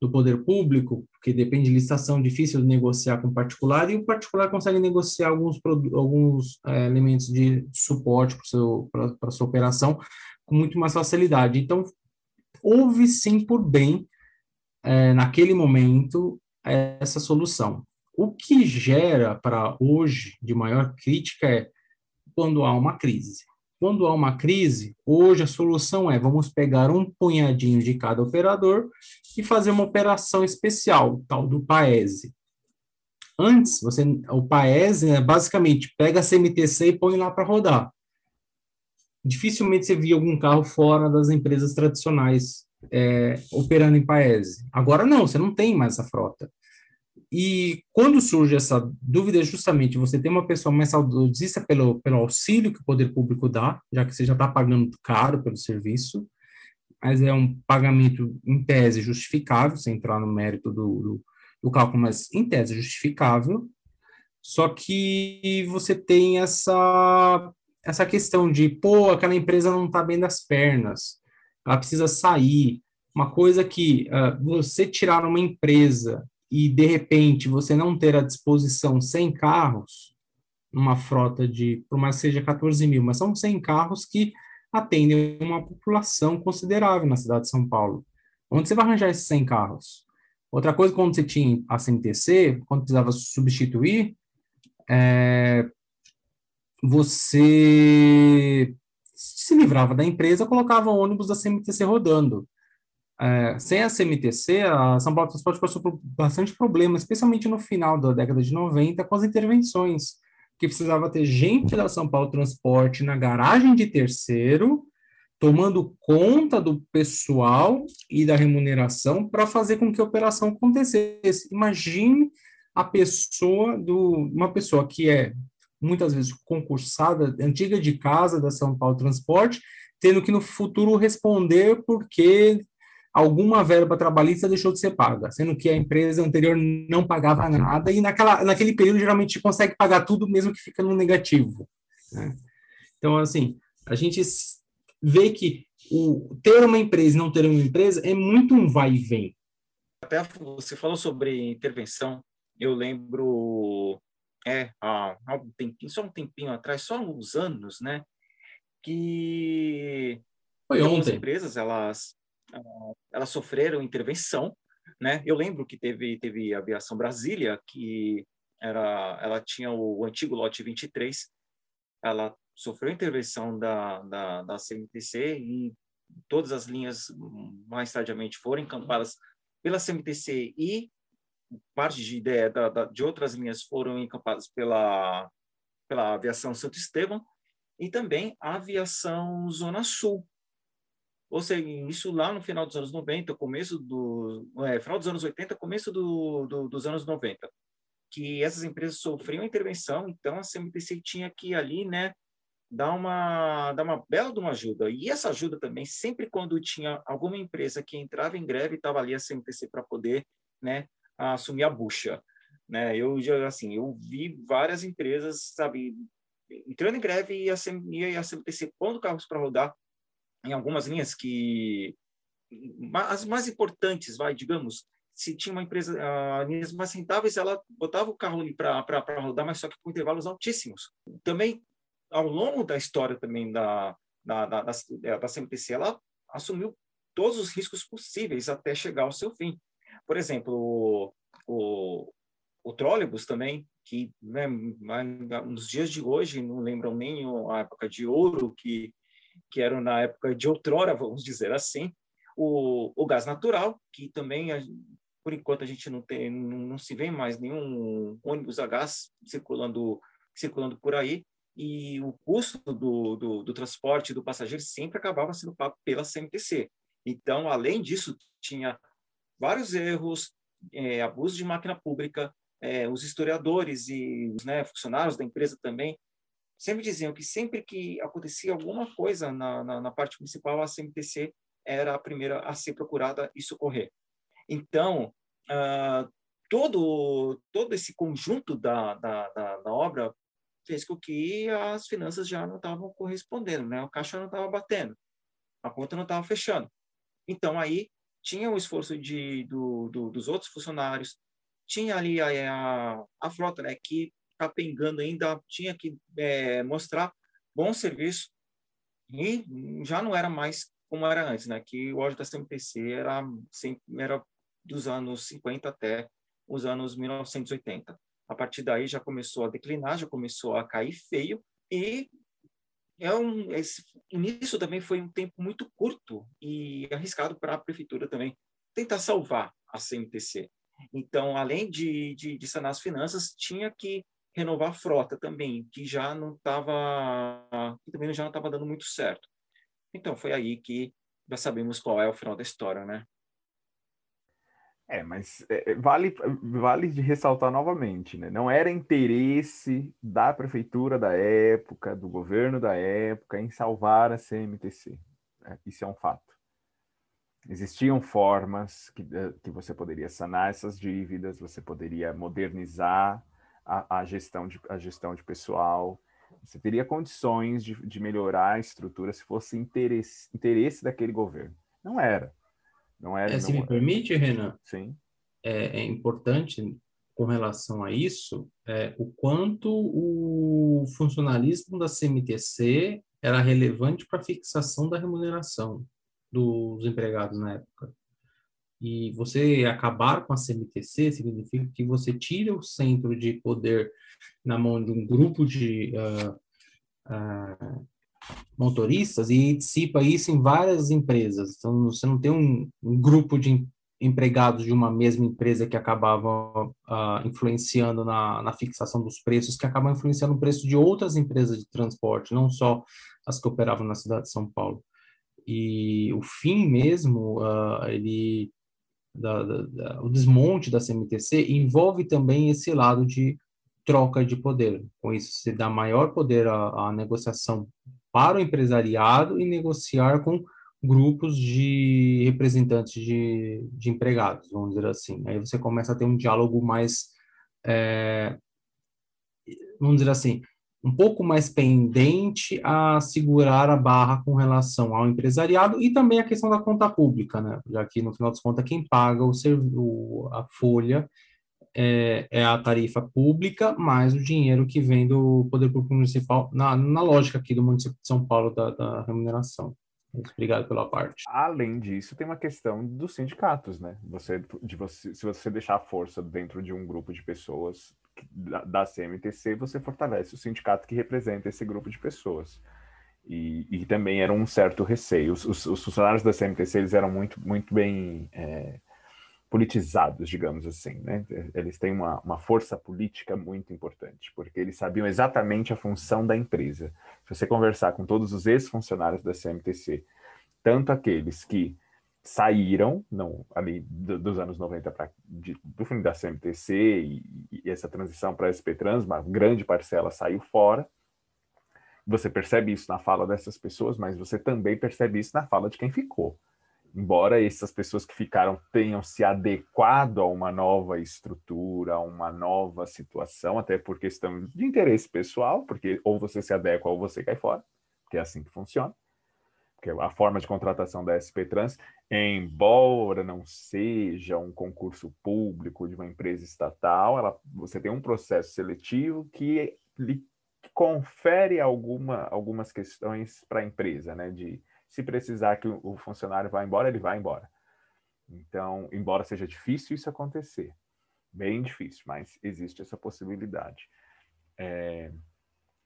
do poder público, porque depende de licitação, difícil de negociar com o particular, e o particular consegue negociar alguns, alguns uh, elementos de suporte para a sua operação com muito mais facilidade. Então, houve sim por bem, uh, naquele momento, essa solução. O que gera para hoje de maior crítica é quando há uma crise. Quando há uma crise, hoje a solução é vamos pegar um punhadinho de cada operador e fazer uma operação especial, tal do PAESE. Antes, você, o PAESE é basicamente pega a CMTC e põe lá para rodar. Dificilmente você via algum carro fora das empresas tradicionais é, operando em PAESE. Agora não, você não tem mais essa frota. E quando surge essa dúvida, justamente você tem uma pessoa mais saudosista pelo, pelo auxílio que o poder público dá, já que você já está pagando caro pelo serviço, mas é um pagamento, em tese, justificável, sem entrar no mérito do, do, do cálculo, mas em tese justificável. Só que você tem essa, essa questão de, pô, aquela empresa não está bem das pernas, ela precisa sair. Uma coisa que uh, você tirar uma empresa e de repente você não ter à disposição 100 carros, uma frota de, por mais que seja 14 mil, mas são 100 carros que atendem uma população considerável na cidade de São Paulo. Onde você vai arranjar esses 100 carros? Outra coisa, quando você tinha a CMTC, quando precisava substituir, é, você se livrava da empresa, colocava ônibus da CMTC rodando. É, sem a CMTC, a São Paulo Transporte passou por bastante problema, especialmente no final da década de 90, com as intervenções, que precisava ter gente da São Paulo Transporte na garagem de terceiro, tomando conta do pessoal e da remuneração para fazer com que a operação acontecesse. Imagine a pessoa do uma pessoa que é muitas vezes concursada, antiga de casa da São Paulo Transporte, tendo que no futuro responder porque alguma verba trabalhista deixou de ser paga, sendo que a empresa anterior não pagava nada, e naquela, naquele período geralmente consegue pagar tudo, mesmo que fica no negativo. Né? Então, assim, a gente vê que o ter uma empresa e não ter uma empresa é muito um vai e vem. Até você falou sobre intervenção, eu lembro, é, há, há um tempinho, só um tempinho atrás, só uns anos, né, que Foi ontem. empresas, elas elas sofreram intervenção, né? Eu lembro que teve teve a aviação Brasília que era ela tinha o antigo lote 23, ela sofreu intervenção da, da, da CMTC e todas as linhas mais tardiamente foram encampadas pela CMTC e parte de, de, de outras linhas foram encampadas pela, pela aviação Santo Estevão e também a aviação Zona Sul, ou seja, isso lá no final dos anos 90, começo do é, final dos anos 80, começo do, do, dos anos 90, que essas empresas sofriam intervenção, então a CMTC tinha que ali, né, dar uma dar uma bela de uma ajuda. E essa ajuda também, sempre quando tinha alguma empresa que entrava em greve, estava ali a CMTC para poder, né, assumir a bucha, né? Eu já assim, eu vi várias empresas, sabe, entrando em greve e a, CMTC pondo carros para rodar em algumas linhas que as mais importantes, vai, digamos, se tinha uma empresa, linhas mais rentáveis, ela botava o carro ali para rodar, mas só que com intervalos altíssimos. Também, ao longo da história também da, da, da, da, da CMTC, ela assumiu todos os riscos possíveis até chegar ao seu fim. Por exemplo, o, o, o trólebus também, que né, nos dias de hoje não lembram nem a época de ouro, que, que era na época de outrora, vamos dizer assim, o, o gás natural, que também, por enquanto, a gente não, tem, não, não se vê mais nenhum ônibus a gás circulando, circulando por aí, e o custo do, do, do transporte do passageiro sempre acabava sendo pago pela CMTC. Então, além disso, tinha vários erros, é, abuso de máquina pública, é, os historiadores e né, funcionários da empresa também sempre diziam que sempre que acontecia alguma coisa na, na, na parte municipal, a CMTC era a primeira a ser procurada e socorrer. Então, uh, todo, todo esse conjunto da, da, da, da, obra fez com que as finanças já não estavam correspondendo, né? o caixa não estava batendo, a conta não estava fechando. Então, aí tinha o esforço de, do, do, dos outros funcionários, tinha ali a, a, a frota né, que capengando ainda, tinha que é, mostrar bom serviço e já não era mais como era antes, né? Que o óleo da CMPC era, era dos anos 50 até os anos 1980. A partir daí já começou a declinar, já começou a cair feio e é um, esse início também foi um tempo muito curto e arriscado para a prefeitura também tentar salvar a CMTC. Então, além de, de, de sanar as finanças, tinha que renovar a frota também, que já não estava, que também já não estava dando muito certo. Então foi aí que já sabemos qual é o final da história, né? É, mas é, é, vale, vale de ressaltar novamente, né? Não era interesse da prefeitura da época, do governo da época, em salvar a CMTC. Né? Isso é um fato. Existiam formas que, eh, que você poderia sanar essas dívidas, você poderia modernizar a, a gestão, de, a gestão de pessoal, você teria condições de, de melhorar a estrutura se fosse interesse, interesse daquele governo. Não era. Não era. É, se me permite, Renan? Sim. É, é, importante com relação a isso é, o quanto o funcionalismo da CMTC era relevante para a fixação da remuneração dos empregados na época. E você acabar com a CMTC significa que você tira o centro de poder na mão de um grupo de uh, uh, motoristas e dissipa isso em várias empresas. Então, você não tem um, um grupo de empregados de uma mesma empresa que acabavam uh, influenciando na, na, fixação dos preços, que acabam influenciando o preço de outras empresas de transporte, não só as que operavam na cidade de São Paulo. E o fim mesmo, ele da, da, da, o desmonte da CMTC envolve também esse lado de troca de poder. Com isso, se dá maior poder à, negociação para o empresariado e negociar com grupos de representantes de, de empregados, vamos dizer assim. Aí você começa a ter um diálogo mais, é, vamos dizer assim, um pouco mais pendente a segurar a barra com relação ao empresariado e também a questão da conta pública, né? Já que no final das contas quem paga o, o a folha é, é, a tarifa pública mais o dinheiro que vem do poder público municipal na, na lógica aqui do município de São Paulo da, da remuneração. Obrigado pela parte. Além disso, tem uma questão dos sindicatos, né? Você, de você, se você deixar a força dentro de um grupo de pessoas, da, CMTC, você fortalece o sindicato que representa esse grupo de pessoas. E, e também era um certo receio. Os, os, os, funcionários da CMTC eles eram muito, muito bem é, politizados, digamos assim. Né? Eles têm uma, uma força política muito importante, porque eles sabiam exatamente a função da empresa. Se você conversar com todos os ex-funcionários da CMTC, tanto aqueles que saíram não, ali do, dos anos 90 para do fim da CMTC e, e essa transição para SP Trans, uma grande parcela saiu fora. Você percebe isso na fala dessas pessoas, mas você também percebe isso na fala de quem ficou. Embora essas pessoas que ficaram tenham se adequado a uma nova estrutura, a uma nova situação, até por questão de interesse pessoal, porque ou você se adequa ou você cai fora, que é assim que funciona que é a forma de contratação da SP Trans, embora não seja um concurso público de uma empresa estatal, ela, você tem um processo seletivo que lhe confere alguma, algumas questões para a empresa, né? De se precisar que o funcionário vá embora, ele vai embora. Então, embora seja difícil isso acontecer, bem difícil, mas existe essa possibilidade. É...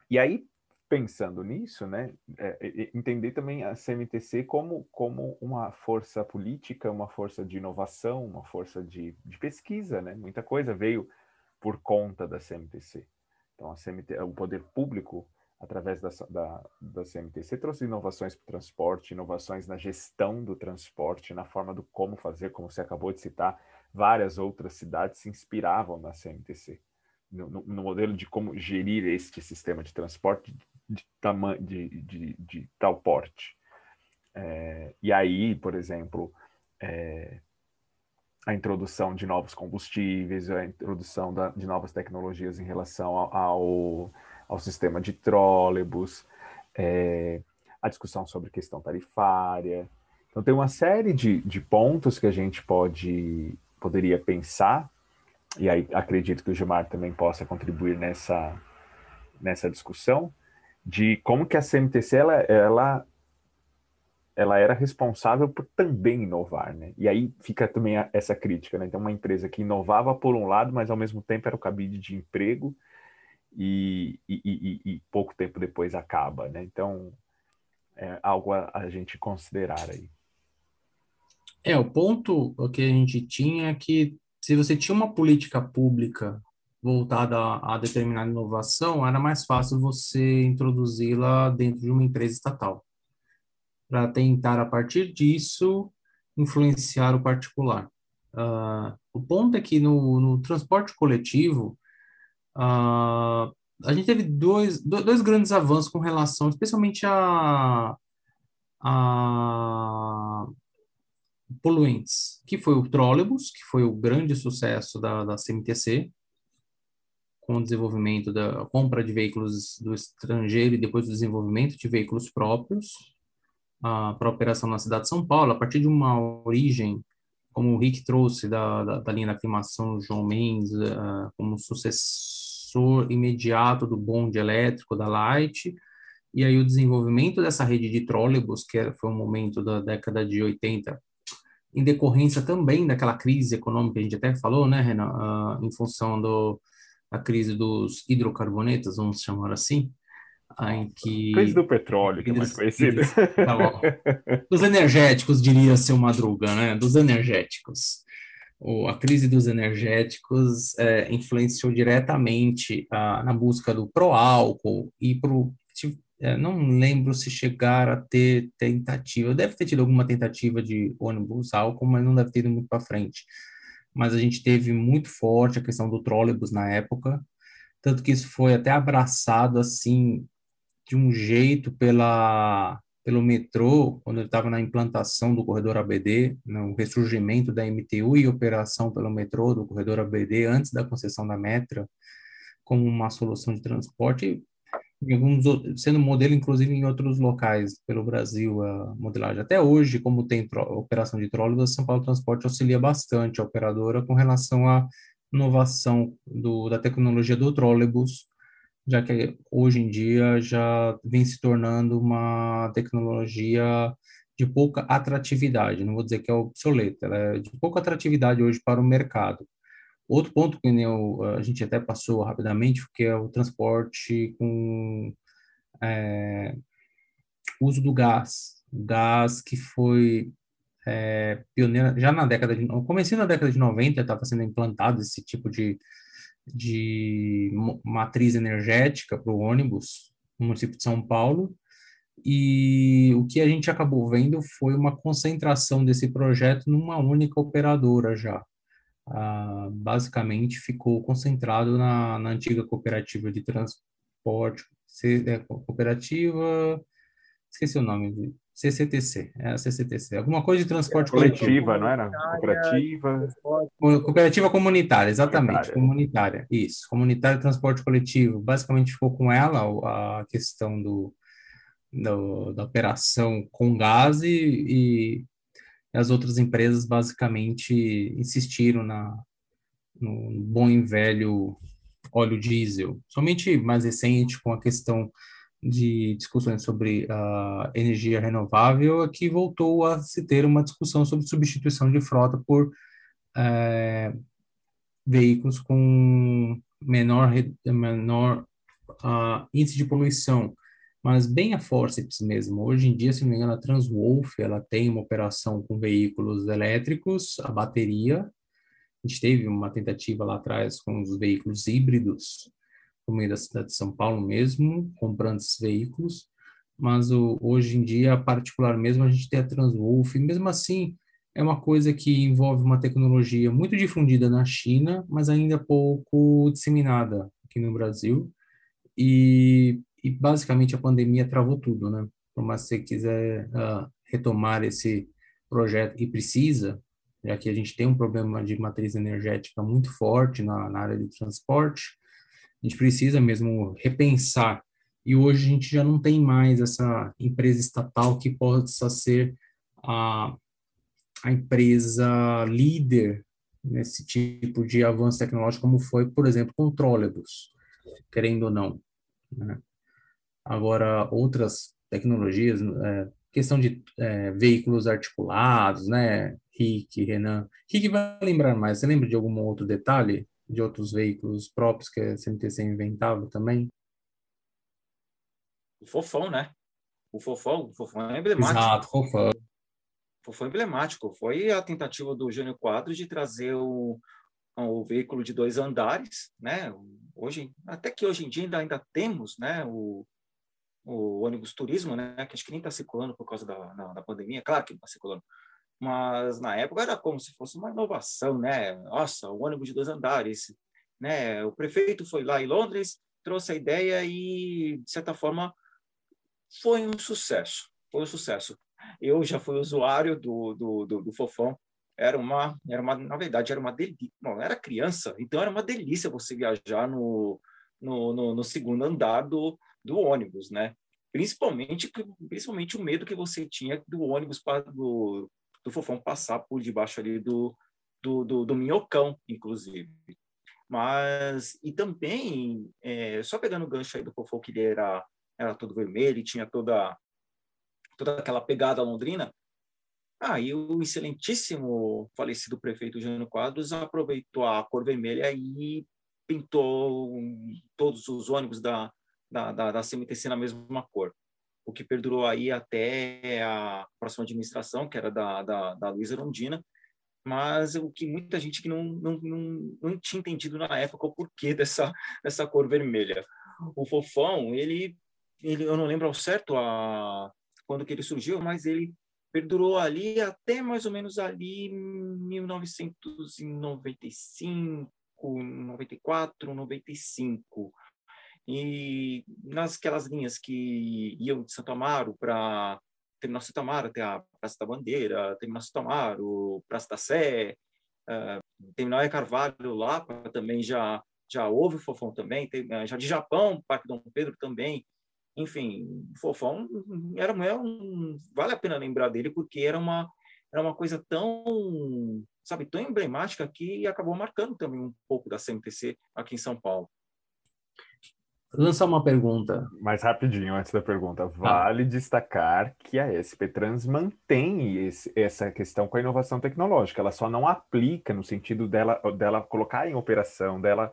E aí, pensando nisso, né, é, entender também a CMTC como, como uma força política, uma força de inovação, uma força de, de pesquisa, né? Muita coisa veio por conta da CMTC. Então, a CMT, o poder público, através da, da, da CMTC, trouxe inovações para o transporte, inovações na gestão do transporte, na forma do como fazer, como você acabou de citar, várias outras cidades se inspiravam na CMTC. No, no, no, modelo de como gerir este sistema de transporte de, de, de, de tal porte. É, e aí, por exemplo, é, a introdução de novos combustíveis, a introdução da, de novas tecnologias em relação ao, ao, ao sistema de trólebus, é, a discussão sobre questão tarifária. Então, tem uma série de, de pontos que a gente pode poderia pensar, e aí acredito que o Gilmar também possa contribuir nessa, nessa discussão, de como que a CMTC ela, ela, ela era responsável por também inovar, né? E aí fica também a, essa crítica, né? Então, uma empresa que inovava por um lado, mas ao mesmo tempo era o cabide de emprego e, e, e, e pouco tempo depois acaba, né? Então, é algo a, a gente considerar aí. É, o ponto que a gente tinha é que se você tinha uma política pública voltada a, determinada inovação, era mais fácil você introduzi-la dentro de uma empresa estatal, para tentar, a partir disso, influenciar o particular. Uh, o ponto é que no, no transporte coletivo, uh, a gente teve dois, dois grandes avanços com relação, especialmente a, a poluentes, que foi o trólebus, que foi o grande sucesso da, da CMTC, com o desenvolvimento da compra de veículos do estrangeiro e depois o desenvolvimento de veículos próprios para operação na cidade de São Paulo, a partir de uma origem, como o Rick trouxe da, da, da linha da aclimação João Mendes, uh, como sucessor imediato do bonde elétrico da Light, e aí o desenvolvimento dessa rede de trólebus, que foi um momento da década de 80, em decorrência também daquela crise econômica que a gente até falou, né, Renan, uh, em função do, a crise dos hidrocarbonetos, vamos chamar assim, em que... Crise do petróleo, que é mais conhecida. Tá. Dos energéticos, diria seu Madruga, né? Dos energéticos. O, a crise dos energéticos é, influenciou diretamente a, na busca do pró-álcool e pro... É, não lembro se chegar a ter tentativa, deve ter tido alguma tentativa de ônibus álcool, mas não deve ter ido muito para frente mas a gente teve muito forte a questão do trólebus na época, tanto que isso foi até abraçado assim de um jeito pela pelo metrô, quando ele estava na implantação do corredor ABD, no ressurgimento da MTU e operação pelo metrô do corredor ABD antes da concessão da Metra, como uma solução de transporte, alguns, sendo modelo inclusive em outros locais pelo Brasil a modelagem. Até hoje, como tem operação de trólebus, a São Paulo Transporte auxilia bastante a operadora com relação à inovação do, da tecnologia do trólebus, já que hoje em dia já vem se tornando uma tecnologia de pouca atratividade, não vou dizer que é obsoleta, ela é de pouca atratividade hoje para o mercado. Outro ponto que eu, a gente até passou rapidamente, que é o transporte com é, uso do gás. O gás que foi é, pioneiro, já na década de, comecei na década de 90, estava sendo implantado esse tipo de, de matriz energética para o ônibus no município de São Paulo, e o que a gente acabou vendo foi uma concentração desse projeto numa única operadora já ah, basicamente ficou concentrado na, na, antiga cooperativa de transporte, C, é, cooperativa, esqueci o nome, CCTC, é a CCTC, alguma coisa de transporte é, coletiva, coletivo. não era? Cooperativa. Cooperativa comunitária, exatamente, comunitária. comunitária, isso, comunitária de transporte coletivo, basicamente ficou com ela a questão do, do, da operação com gás e, e, as outras empresas basicamente insistiram na, no bom e velho óleo diesel. Somente mais recente, com a questão de discussões sobre a energia renovável, aqui é voltou a se ter uma discussão sobre substituição de frota por é, veículos com menor, menor uh, índice de poluição, mas bem a forceps mesmo. Hoje em dia, se não me engano, a Transwolf, ela tem uma operação com veículos elétricos, a bateria. A gente teve uma tentativa lá atrás com os veículos híbridos, no meio da cidade de São Paulo mesmo, comprando esses veículos. Mas o, hoje em dia, particular mesmo, a gente tem a Transwolf. Mesmo assim, é uma coisa que envolve uma tecnologia muito difundida na China, mas ainda pouco disseminada aqui no Brasil. E, e basicamente a pandemia travou tudo, né? Por mais que você quiser uh, retomar esse projeto, e precisa, já que a gente tem um problema de matriz energética muito forte na, na área de transporte, a gente precisa mesmo repensar. E hoje a gente já não tem mais essa empresa estatal que possa ser a, a empresa líder nesse tipo de avanço tecnológico, como foi, por exemplo, com o trólebus querendo ou não. Né? Agora, outras tecnologias, é, questão de é, veículos articulados, né? Rick, Renan. Rick vai lembrar mais. Você lembra de algum outro detalhe de outros veículos próprios que a CMTC inventava também? O Fofão, né? O Fofão, o Fofão é emblemático. Exato, Fofão. Foi emblemático. Foi a tentativa do Jânio Quadros de trazer o, o veículo de dois andares, né? Hoje, até que hoje em dia ainda, ainda temos, né? O, o ônibus turismo, né? Que acho que nem está circulando por causa da, da, pandemia. Claro que está circulando, mas na época era como se fosse uma inovação, né? Nossa, o ônibus de dois andares, né? O prefeito foi lá em Londres, trouxe a ideia e de certa forma foi um sucesso. Foi um sucesso. Eu já fui usuário do, do, do, do Fofão era uma, era uma, na verdade, era uma delícia. Não, era criança, então era uma delícia você viajar no, no, no, no segundo andar do, do ônibus, né? Principalmente, principalmente o medo que você tinha do ônibus do, do fofão passar por debaixo ali do, do, do, do minhocão, inclusive. Mas, e também, é, só pegando o gancho aí do fofão, que ele era, era todo vermelho e tinha toda, toda aquela pegada londrina, Aí ah, o excelentíssimo falecido prefeito Jânio Quadros aproveitou a cor vermelha e pintou todos os ônibus da, da, da, da CMTC na mesma cor, o que perdurou aí até a próxima administração, que era da, da, da Luísa Rondina, mas o que muita gente que não, não, não, não tinha entendido na época o porquê dessa, dessa cor vermelha. O Fofão, ele, ele eu não lembro ao certo a, quando que ele surgiu, mas ele perdurou ali até mais ou menos ali 1995, 94, 95. E nas aquelas linhas que iam de Santo Amaro para Terminal Santo Amaro até a Praça da Bandeira, Terminal Santo Amaro, Praça da Sé, uh, Terminal E Carvalho lá também já já houve o Fofão também, tem, uh, já de Japão, Parque Dom Pedro também, enfim, Fofão era, era um, vale a pena lembrar dele porque era uma era uma coisa tão sabe tão emblemática que acabou marcando também um pouco da CMTC aqui em São Paulo. Lançar uma pergunta. Mais rapidinho, antes da pergunta. Vale ah. destacar que a SP Trans mantém esse, essa questão com a inovação tecnológica. Ela só não aplica no sentido dela, dela colocar em operação, dela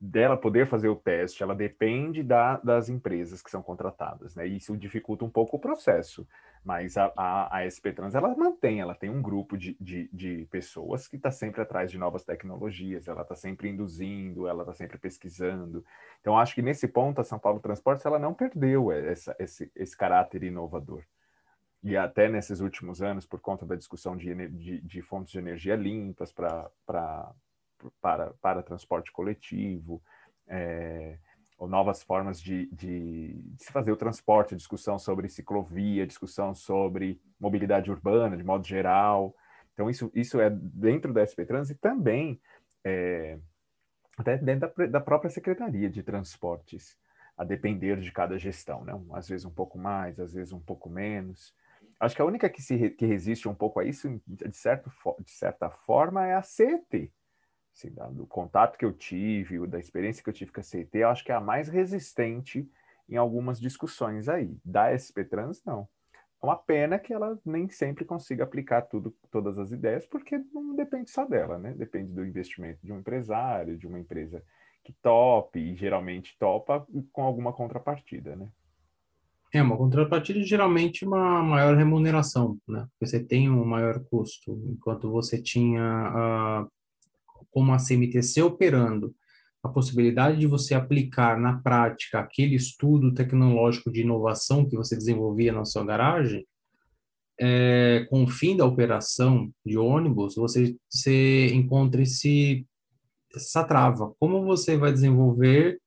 dela poder fazer o teste, ela depende da, das empresas que são contratadas, né? Isso dificulta um pouco o processo, mas a, a, a SP Trans ela mantém, ela tem um grupo de, de, de pessoas que está sempre atrás de novas tecnologias, ela está sempre induzindo, ela está sempre pesquisando. Então, acho que nesse ponto a São Paulo Transportes ela não perdeu essa, esse, esse caráter inovador. E até nesses últimos anos, por conta da discussão de, de, de fontes de energia limpas para para, para transporte coletivo, é, ou novas formas de, de, de, se fazer o transporte, discussão sobre ciclovia, discussão sobre mobilidade urbana de modo geral. Então, isso, isso é dentro da SP Trans e também é, até dentro da, da, própria Secretaria de Transportes. a depender de cada gestão, né? Às vezes um pouco mais, às vezes um pouco menos. Acho que a única que, se, que resiste um pouco a isso, de, certo, de certa forma, é a CET. Assim, do contato que eu tive, da experiência que eu tive com a CET, eu acho que é a mais resistente em algumas discussões aí. Da SP Trans, não. É uma pena que ela nem sempre consiga aplicar tudo, todas as ideias, porque não depende só dela, né? Depende do investimento de um empresário, de uma empresa que tope, e geralmente topa com alguma contrapartida, né? É, uma contrapartida geralmente uma maior remuneração, né? Você tem um maior custo, enquanto você tinha, uh, como a CMTC operando, a possibilidade de você aplicar na prática aquele estudo tecnológico de inovação que você desenvolvia na sua garagem, é, com o fim da operação de ônibus, você, você encontra esse, essa trava. Como você vai desenvolver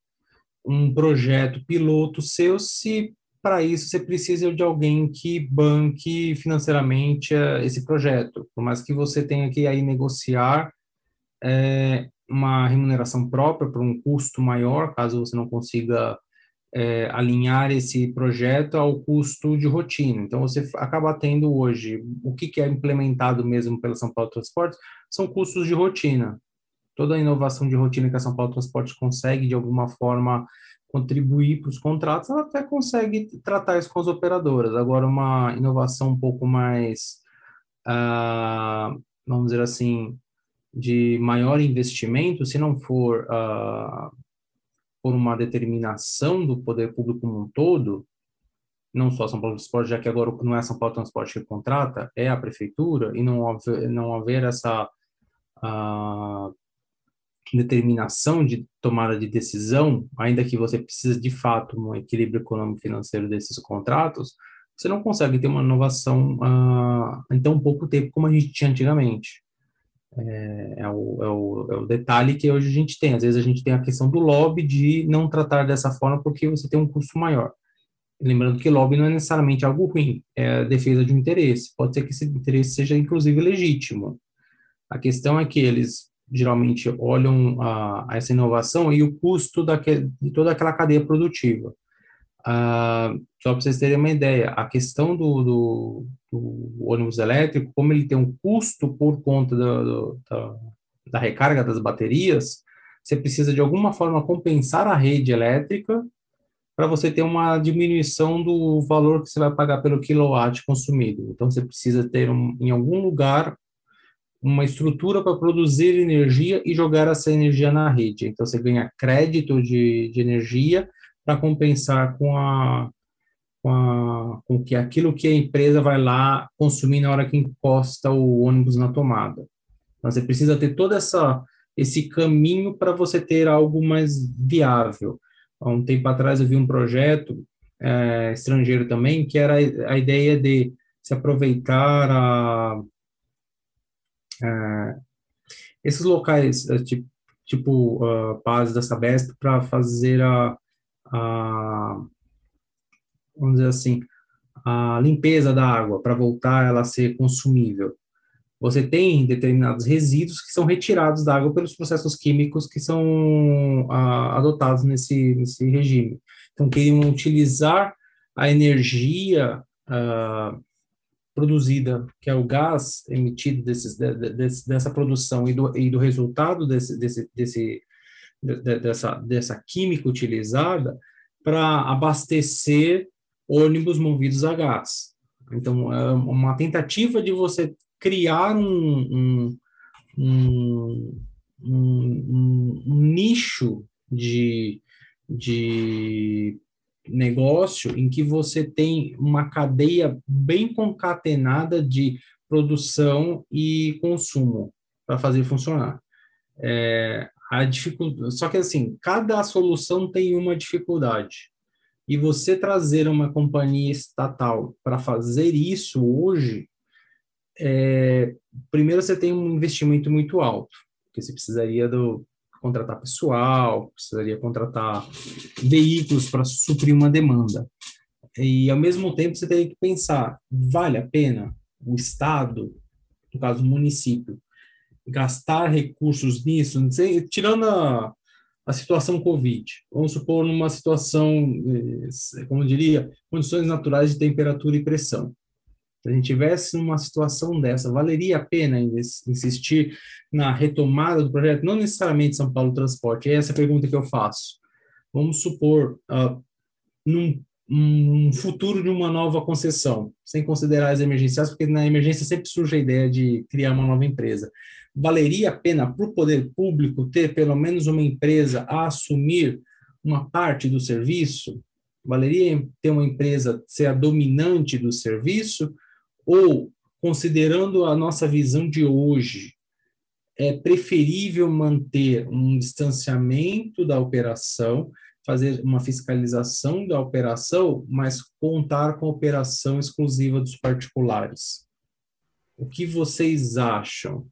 um projeto piloto seu se para isso você precisa de alguém que banque financeiramente é, esse projeto, por mais que você tenha que aí negociar é, uma remuneração própria para um custo maior, caso você não consiga é, alinhar esse projeto ao custo de rotina. Então, você acaba tendo hoje, o que, que é implementado mesmo pela São Paulo Transportes, são custos de rotina. Toda a inovação de rotina que a São Paulo Transportes consegue, de alguma forma, contribuir para os contratos, ela até consegue tratar isso com as operadoras. Agora, uma inovação um pouco mais, uh, vamos dizer assim, de maior investimento, se não for uh, por uma determinação do poder público como um todo, não só São Paulo Transporte, já que agora não é São Paulo Transporte que contrata, é a prefeitura, e não haver, não haver essa uh, determinação de tomada de decisão, ainda que você precise de fato um equilíbrio econômico financeiro desses contratos, você não consegue ter uma inovação uh, em tão pouco tempo como a gente tinha antigamente. É, é, o, é, o, é o detalhe que hoje a gente tem. Às vezes a gente tem a questão do lobby de não tratar dessa forma porque você tem um custo maior. Lembrando que lobby não é necessariamente algo ruim, é a defesa de um interesse. Pode ser que esse interesse seja, inclusive, legítimo. A questão é que eles geralmente olham a, a essa inovação e o custo daquele, de toda aquela cadeia produtiva. Ah, só para vocês terem uma ideia, a questão do, do, do, ônibus elétrico, como ele tem um custo por conta do, do, da, da recarga das baterias, você precisa de alguma forma compensar a rede elétrica para você ter uma diminuição do valor que você vai pagar pelo quilowatt consumido. Então, você precisa ter um, em algum lugar uma estrutura para produzir energia e jogar essa energia na rede. Então, você ganha crédito de, de energia para compensar com a, com a com que aquilo que a empresa vai lá consumir na hora que encosta o ônibus na tomada. Então, você precisa ter todo essa esse caminho para você ter algo mais viável. Há um tempo atrás eu vi um projeto é, estrangeiro também que era a ideia de se aproveitar a é, esses locais, é, tipo, tipo uh, Paz da Sabesp, para fazer a, a, vamos dizer assim, a limpeza da água, para voltar ela a ser consumível. Você tem determinados resíduos que são retirados da água pelos processos químicos que são uh, adotados nesse, nesse regime. Então, queriam utilizar a energia uh, produzida, que é o gás emitido desses, de, de, dessa produção e do, e do resultado desse, desse, desse, de, dessa, dessa química utilizada para abastecer ônibus movidos a gás. Então, é uma tentativa de você criar um, um, um, um, um nicho de, de negócio em que você tem uma cadeia bem concatenada de produção e consumo para fazer funcionar. É, a dificuldade, só que assim, cada solução tem uma dificuldade. E você trazer uma companhia estatal para fazer isso hoje, é, primeiro você tem um investimento muito alto, porque você precisaria do, contratar pessoal, precisaria contratar veículos para suprir uma demanda. E, ao mesmo tempo, você teria que pensar, vale a pena o Estado, no caso o município, gastar recursos nisso, tirando a, a situação Covid. Vamos supor numa situação, eh, como eu diria, condições naturais de temperatura e pressão. Se a gente tivesse numa situação dessa, valeria a pena insistir na retomada do projeto? Não necessariamente São Paulo Transporte, é essa a pergunta que eu faço. Vamos supor, uh, num um futuro de uma nova concessão, sem considerar as emergenciais, porque na emergência sempre surge a ideia de criar uma nova empresa. Valeria a pena para o poder público ter pelo menos uma empresa a assumir uma parte do serviço? Valeria ter uma empresa ser a dominante do serviço? Ou, considerando a nossa visão de hoje, é preferível manter um distanciamento da operação, fazer uma fiscalização da operação, mas contar com a operação exclusiva dos particulares. O que vocês acham?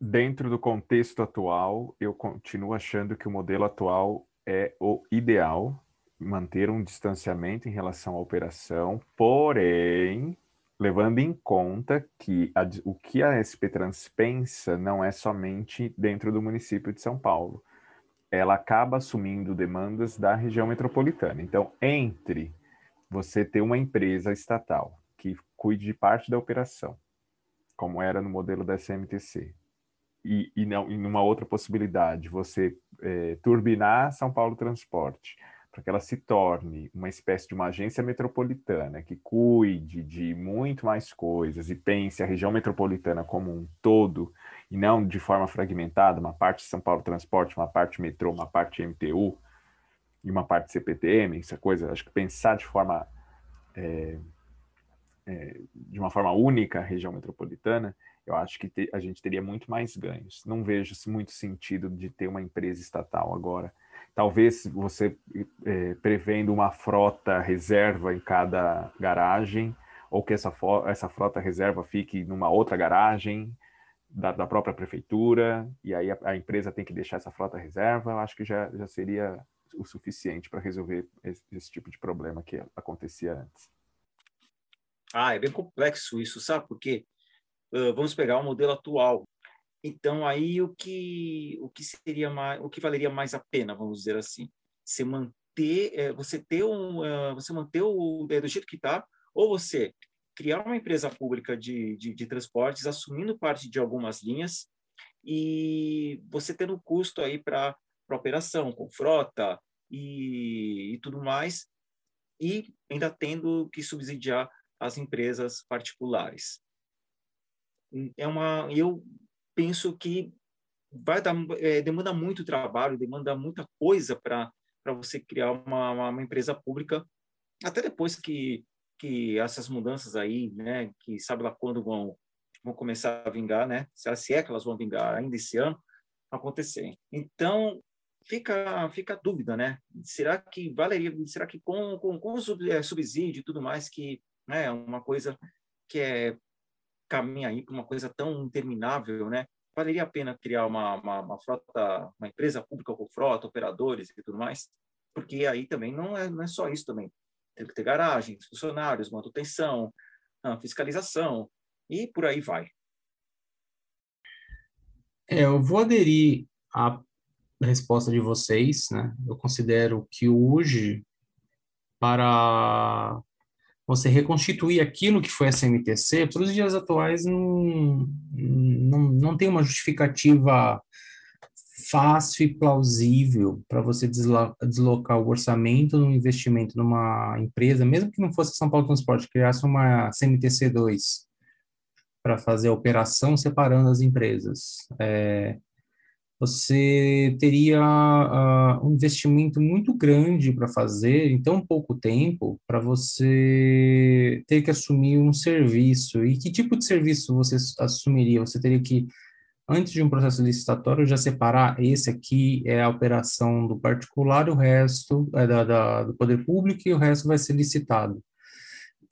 Dentro do contexto atual, eu continuo achando que o modelo atual é o ideal, manter um distanciamento em relação à operação, porém, levando em conta que a, o que a SP Trans pensa não é somente dentro do município de São Paulo ela acaba assumindo demandas da região metropolitana. Então, entre você ter uma empresa estatal que cuide de parte da operação, como era no modelo da SMTC, e, e, não, e numa outra possibilidade, você é, turbinar São Paulo Transporte, para que ela se torne uma espécie de uma agência metropolitana que cuide de muito mais coisas e pense a região metropolitana como um todo e não de forma fragmentada, uma parte São Paulo Transporte, uma parte metrô, uma parte MTU e uma parte CPTM, essa coisa, acho que pensar de forma é, é, de uma forma única a região metropolitana, eu acho que te, a gente teria muito mais ganhos. Não vejo muito sentido de ter uma empresa estatal agora. Talvez você é, prevendo uma frota reserva em cada garagem, ou que essa, essa frota reserva fique numa outra garagem, da, da própria prefeitura, e aí a, a, empresa tem que deixar essa frota reserva, eu acho que já, já seria o suficiente para resolver esse, esse, tipo de problema que acontecia antes. Ah, é bem complexo isso, sabe? Porque uh, vamos pegar o modelo atual. Então aí o que o que seria mais, o que valeria mais a pena, vamos dizer assim, você manter, é, você ter um, uh, você manter o é, do jeito que está, ou você criar uma empresa pública de, de, de transportes, assumindo parte de algumas linhas e você tendo custo aí para operação, com frota e, e tudo mais, e ainda tendo que subsidiar as empresas particulares. É uma, eu penso que vai dar, é, demanda muito trabalho, demanda muita coisa para para você criar uma, uma, empresa pública, até depois que que essas mudanças aí, né, que sabe lá quando vão vão começar a vingar, né? Se é que elas vão vingar ainda esse ano, acontecer. Então, fica fica a dúvida, né? Será que valeria, será que com com, com é, subsídio e tudo mais que, né, uma coisa que é caminha aí para uma coisa tão interminável, né? Valeria a pena criar uma, uma, uma frota, uma empresa pública com frota, operadores e tudo mais? Porque aí também não é, não é só isso também tem que ter garagens, funcionários, manutenção, ah, fiscalização e por aí vai. É, eu vou aderir à resposta de vocês, né? Eu considero que hoje, para você reconstituir aquilo que foi a CMTC, para os dias atuais não, não, não tem uma justificativa fácil e plausível para você deslocar o orçamento no investimento numa empresa, mesmo que não fosse São Paulo Transporte, criasse uma CMTC2 para fazer a operação separando as empresas. É, você teria uh, um investimento muito grande para fazer em tão pouco tempo para você ter que assumir um serviço. E que tipo de serviço você assumiria? Você teria que antes de um processo licitatório, já separar esse aqui é a operação do particular, o resto é da, da, do poder público e o resto vai ser licitado.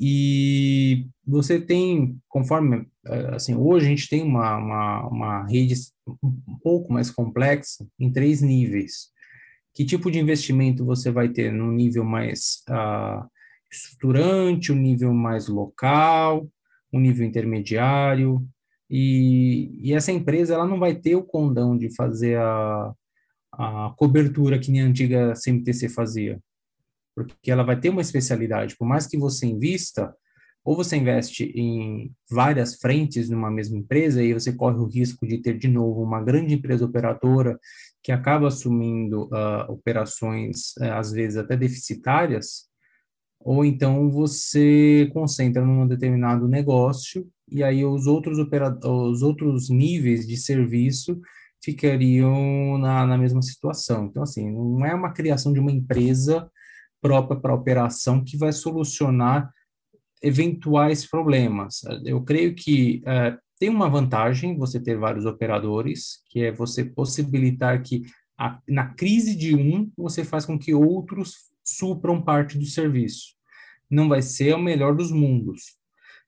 E você tem, conforme, assim, hoje a gente tem uma, uma, uma rede um pouco mais complexa em três níveis. Que tipo de investimento você vai ter no nível mais uh, estruturante, um nível mais local, um nível intermediário, e, e, essa empresa ela não vai ter o condão de fazer a, a cobertura que nem a antiga CMTC fazia. Porque ela vai ter uma especialidade, por mais que você invista, ou você investe em várias frentes numa mesma empresa e você corre o risco de ter de novo uma grande empresa operadora que acaba assumindo uh, operações uh, às vezes até deficitárias, ou então você concentra num determinado negócio e aí os outros os outros níveis de serviço ficariam na, na mesma situação. Então assim, não é uma criação de uma empresa própria para operação que vai solucionar eventuais problemas. Eu creio que é, tem uma vantagem você ter vários operadores, que é você possibilitar que a, na crise de um, você faz com que outros supram parte do serviço. Não vai ser o melhor dos mundos,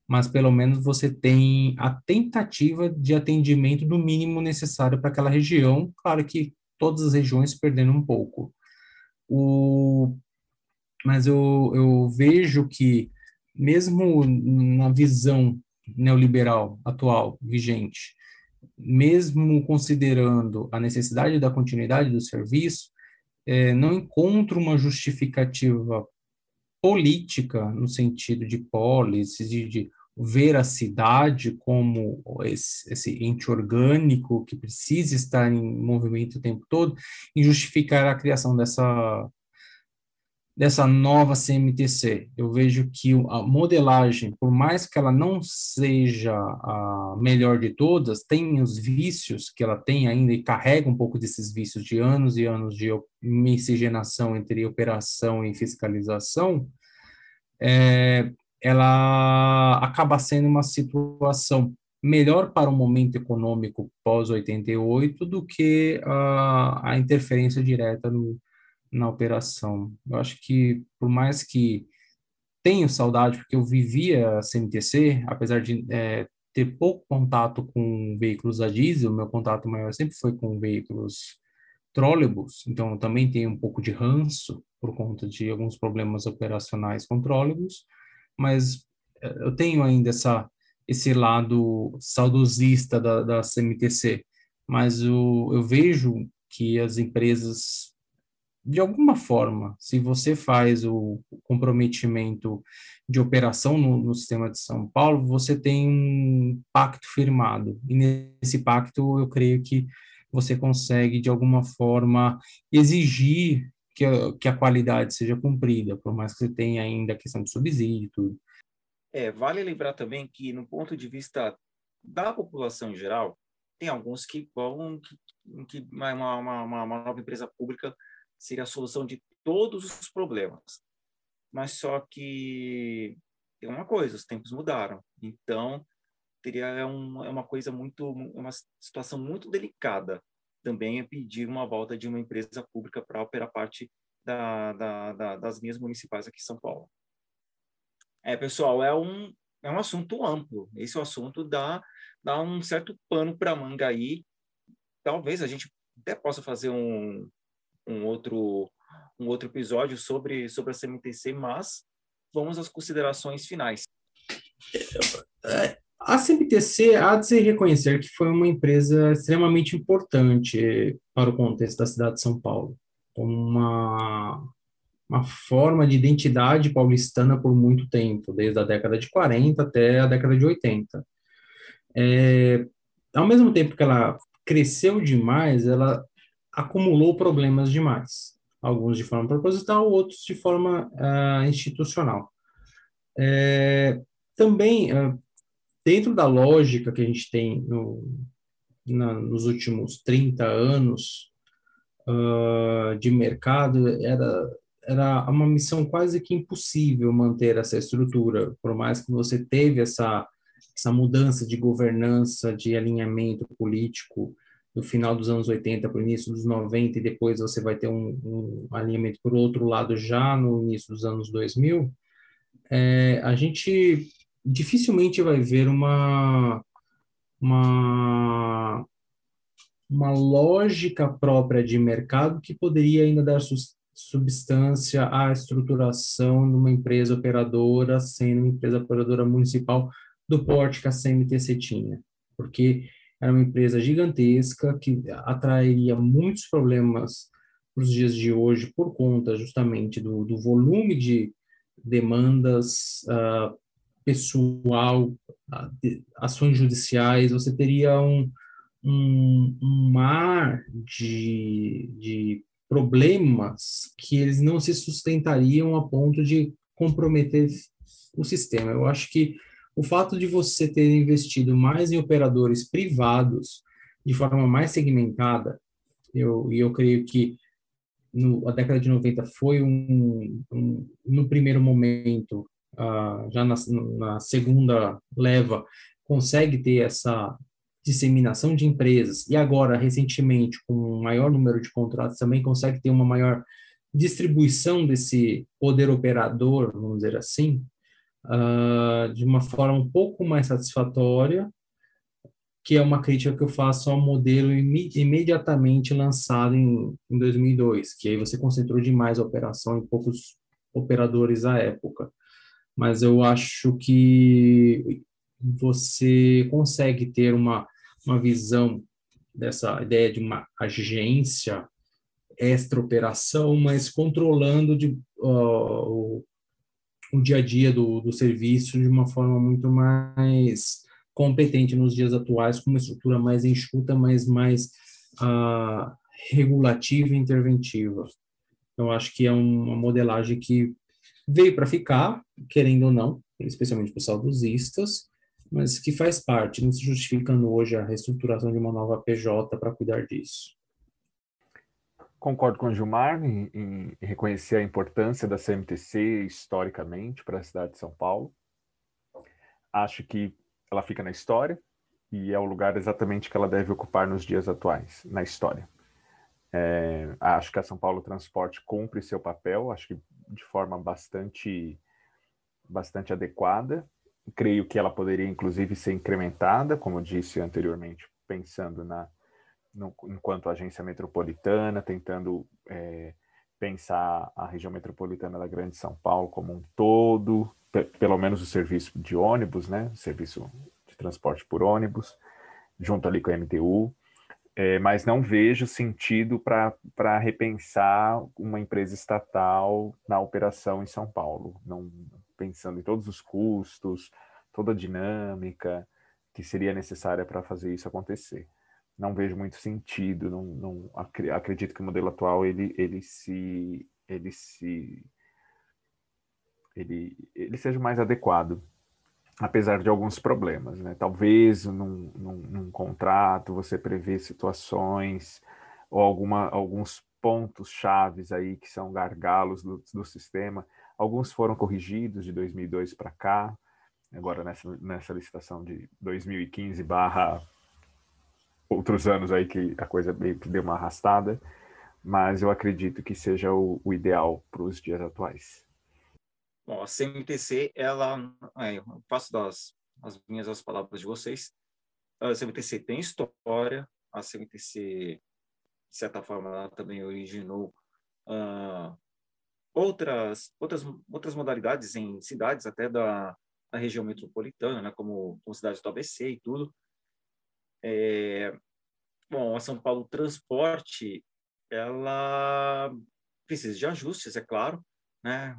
mas pelo menos você tem a tentativa de atendimento do mínimo necessário para aquela região. Claro que todas as regiões perdendo um pouco. O, mas eu, eu vejo que mesmo na visão neoliberal atual, vigente, mesmo considerando a necessidade da continuidade do serviço, é, não encontro uma justificativa política, no sentido de pólice, de, de ver a cidade como esse, esse, ente orgânico que precisa estar em movimento o tempo todo, em justificar a criação dessa dessa nova CMTC. Eu vejo que a modelagem, por mais que ela não seja a melhor de todas, tem os vícios que ela tem ainda e carrega um pouco desses vícios de anos e anos de miscigenação entre operação e fiscalização, é, ela acaba sendo uma situação melhor para o momento econômico pós-88 do que a, a interferência direta no, na operação. Eu acho que, por mais que tenho saudade, porque eu vivia a CMTC, apesar de é, ter pouco contato com veículos a diesel, meu contato maior sempre foi com veículos trólebus, então eu também tenho um pouco de ranço por conta de alguns problemas operacionais com trólebus, mas é, eu tenho ainda essa, esse lado saudosista da, da CMTC, mas eu vejo que as empresas de alguma forma, se você faz o comprometimento de operação no, no, sistema de São Paulo, você tem um pacto firmado. E nesse pacto, eu creio que você consegue, de alguma forma, exigir que a, que a qualidade seja cumprida, por mais que você tenha ainda a questão de subsídio e tudo. É, vale lembrar também que, no ponto de vista da população em geral, tem alguns que vão que, que uma, uma, uma, uma nova empresa pública seria a solução de todos os problemas. Mas só que tem uma coisa, os tempos mudaram. Então, teria é um, é uma coisa muito, é uma situação muito delicada também é pedir uma volta de uma empresa pública para operar parte da, da, da, das minhas municipais aqui em São Paulo. É, pessoal, é um, é um assunto amplo. Esse é assunto dá, dá um certo pano para manga aí. Talvez a gente até possa fazer um, um outro um outro episódio sobre sobre a CMTC, mas vamos às considerações finais. A CMTC há de se reconhecer que foi uma empresa extremamente importante para o contexto da cidade de São Paulo, uma uma forma de identidade paulistana por muito tempo, desde a década de 40 até a década de 80. É, ao mesmo tempo que ela cresceu demais, ela acumulou problemas demais, alguns de forma proposital, outros de forma uh, institucional. É, também, uh, dentro da lógica que a gente tem no, na, nos últimos 30 anos uh, de mercado, era, era uma missão quase que impossível manter essa estrutura, por mais que você teve essa, essa mudança de governança, de alinhamento político, do final dos anos 80 para o início dos 90 e depois você vai ter um, um alinhamento por outro lado já no início dos anos 2000, é, a gente dificilmente vai ver uma, uma, uma lógica própria de mercado que poderia ainda dar substância à estruturação de uma empresa operadora, sendo uma empresa operadora municipal do porte que a CMTC tinha. Porque era uma empresa gigantesca que atrairia muitos problemas para os dias de hoje por conta justamente do, do volume de demandas uh, pessoal, uh, de, ações judiciais, você teria um, um, um mar de, de problemas que eles não se sustentariam a ponto de comprometer o sistema. Eu acho que o fato de você ter investido mais em operadores privados de forma mais segmentada, eu, e eu creio que no, a década de 90 foi um, um no primeiro momento, uh, já na, na segunda leva, consegue ter essa disseminação de empresas e agora recentemente com um maior número de contratos também consegue ter uma maior distribuição desse poder operador, vamos dizer assim, uh, de uma forma um pouco mais satisfatória, que é uma crítica que eu faço ao modelo imediatamente lançado em, em 2002, que aí você concentrou demais a operação em poucos operadores à época. Mas eu acho que você consegue ter uma, uma visão dessa ideia de uma agência extra-operação, mas controlando de, uh, o, o dia a dia do, do serviço de uma forma muito mais competente nos dias atuais, com uma estrutura mais enxuta, mas mais uh, regulativa e interventiva. Então, acho que é uma modelagem que veio para ficar, querendo ou não, especialmente para os saudosistas, mas que faz parte, não se justificando hoje a reestruturação de uma nova PJ para cuidar disso. Concordo com o Gilmar em, em, reconhecer a importância da CMTC historicamente para a cidade de São Paulo. Acho que ela fica na história e é o lugar exatamente que ela deve ocupar nos dias atuais, na história. É, acho que a São Paulo Transporte cumpre seu papel, acho que de forma bastante, bastante adequada. Creio que ela poderia, inclusive, ser incrementada, como disse anteriormente, pensando na no, enquanto agência metropolitana, tentando é, pensar a região metropolitana da Grande São Paulo como um todo, pelo menos o serviço de ônibus, né, o serviço de transporte por ônibus, junto ali com a MTU, é, mas não vejo sentido para repensar uma empresa estatal na operação em São Paulo, não pensando em todos os custos, toda a dinâmica que seria necessária para fazer isso acontecer não vejo muito sentido, não, não acredito que o modelo atual ele, ele se ele se ele, ele seja mais adequado, apesar de alguns problemas, né? Talvez num, num, num contrato você prevê situações ou alguma, alguns pontos chaves aí que são gargalos do, do sistema. Alguns foram corrigidos de 2002 para cá, agora nessa, nessa licitação de 2015 barra outros anos aí que a coisa meio que deu uma arrastada, mas eu acredito que seja o, o ideal para os dias atuais. Bom, a CMTC, ela, é, eu faço das as minhas as palavras de vocês, a CMTC tem história, a CMTC, de certa forma, ela também originou uh, outras, outras, outras modalidades em cidades até da, da região metropolitana, né, como, como cidades do ABC e tudo, é, bom, a São Paulo Transporte, ela precisa de ajustes, é claro, né?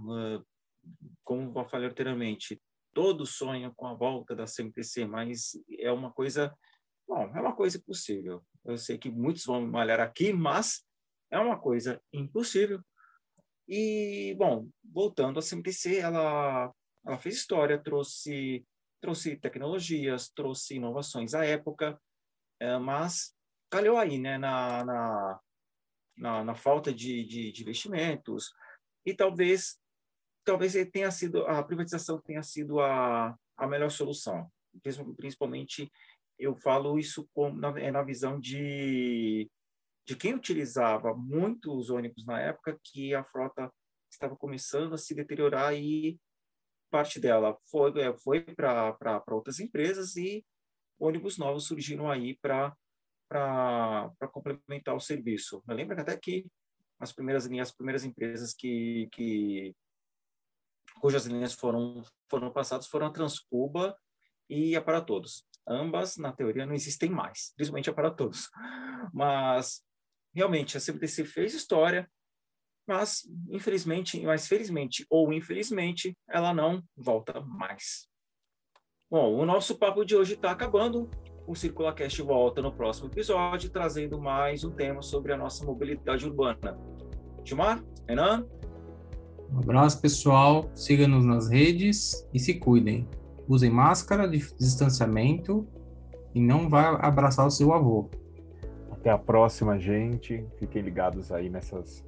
Como eu falei anteriormente, todo sonha com a volta da CMTC, mas é uma coisa, bom, é uma coisa impossível. Eu sei que muitos vão malhar aqui, mas é uma coisa impossível. E, bom, voltando à CMTC, ela, ela fez história, trouxe, trouxe tecnologias, trouxe inovações à época, é, mas calhou aí, né, na, na, na, na falta de, de, de, investimentos e talvez talvez tenha sido a privatização tenha sido a, a melhor solução. Principalmente eu falo isso com, na, é na visão de de quem utilizava muito os ônibus na época que a frota estava começando a se deteriorar e parte dela foi é, foi para outras empresas e ônibus novos surgiram aí para complementar o serviço. Eu lembro até que as primeiras linhas, as primeiras empresas que, que cujas linhas foram foram passadas foram a Transcuba e a Para Todos. ambas, na teoria, não existem mais, principalmente a para todos. Mas, realmente, a CBTC fez história, mas, infelizmente, mas felizmente ou infelizmente, ela não volta mais. Bom, o nosso papo de hoje está acabando. O CirculaCast volta no próximo episódio, trazendo mais um tema sobre a nossa mobilidade urbana. Gilmar, Renan? Um abraço, pessoal. Siga-nos nas redes e se cuidem. Usem máscara de distanciamento e não vá abraçar o seu avô. Até a próxima, gente. Fiquem ligados aí nessas,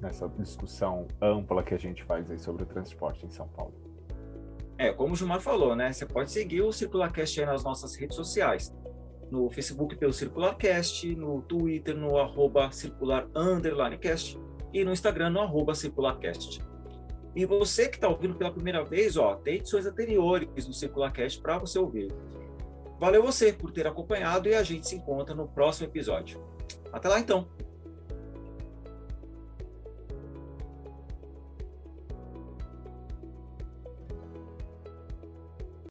nessa discussão ampla que a gente faz aí sobre o transporte em São Paulo. É, como o Gilmar falou, né? Você pode seguir o CircularCast aí nas nossas redes sociais. No Facebook pelo CircularCast, no Twitter no arroba e no Instagram no arroba circularcast. E você que está ouvindo pela primeira vez, ó, tem edições anteriores do CircularCast para você ouvir. Valeu você por ter acompanhado e a gente se encontra no próximo episódio. Até lá então!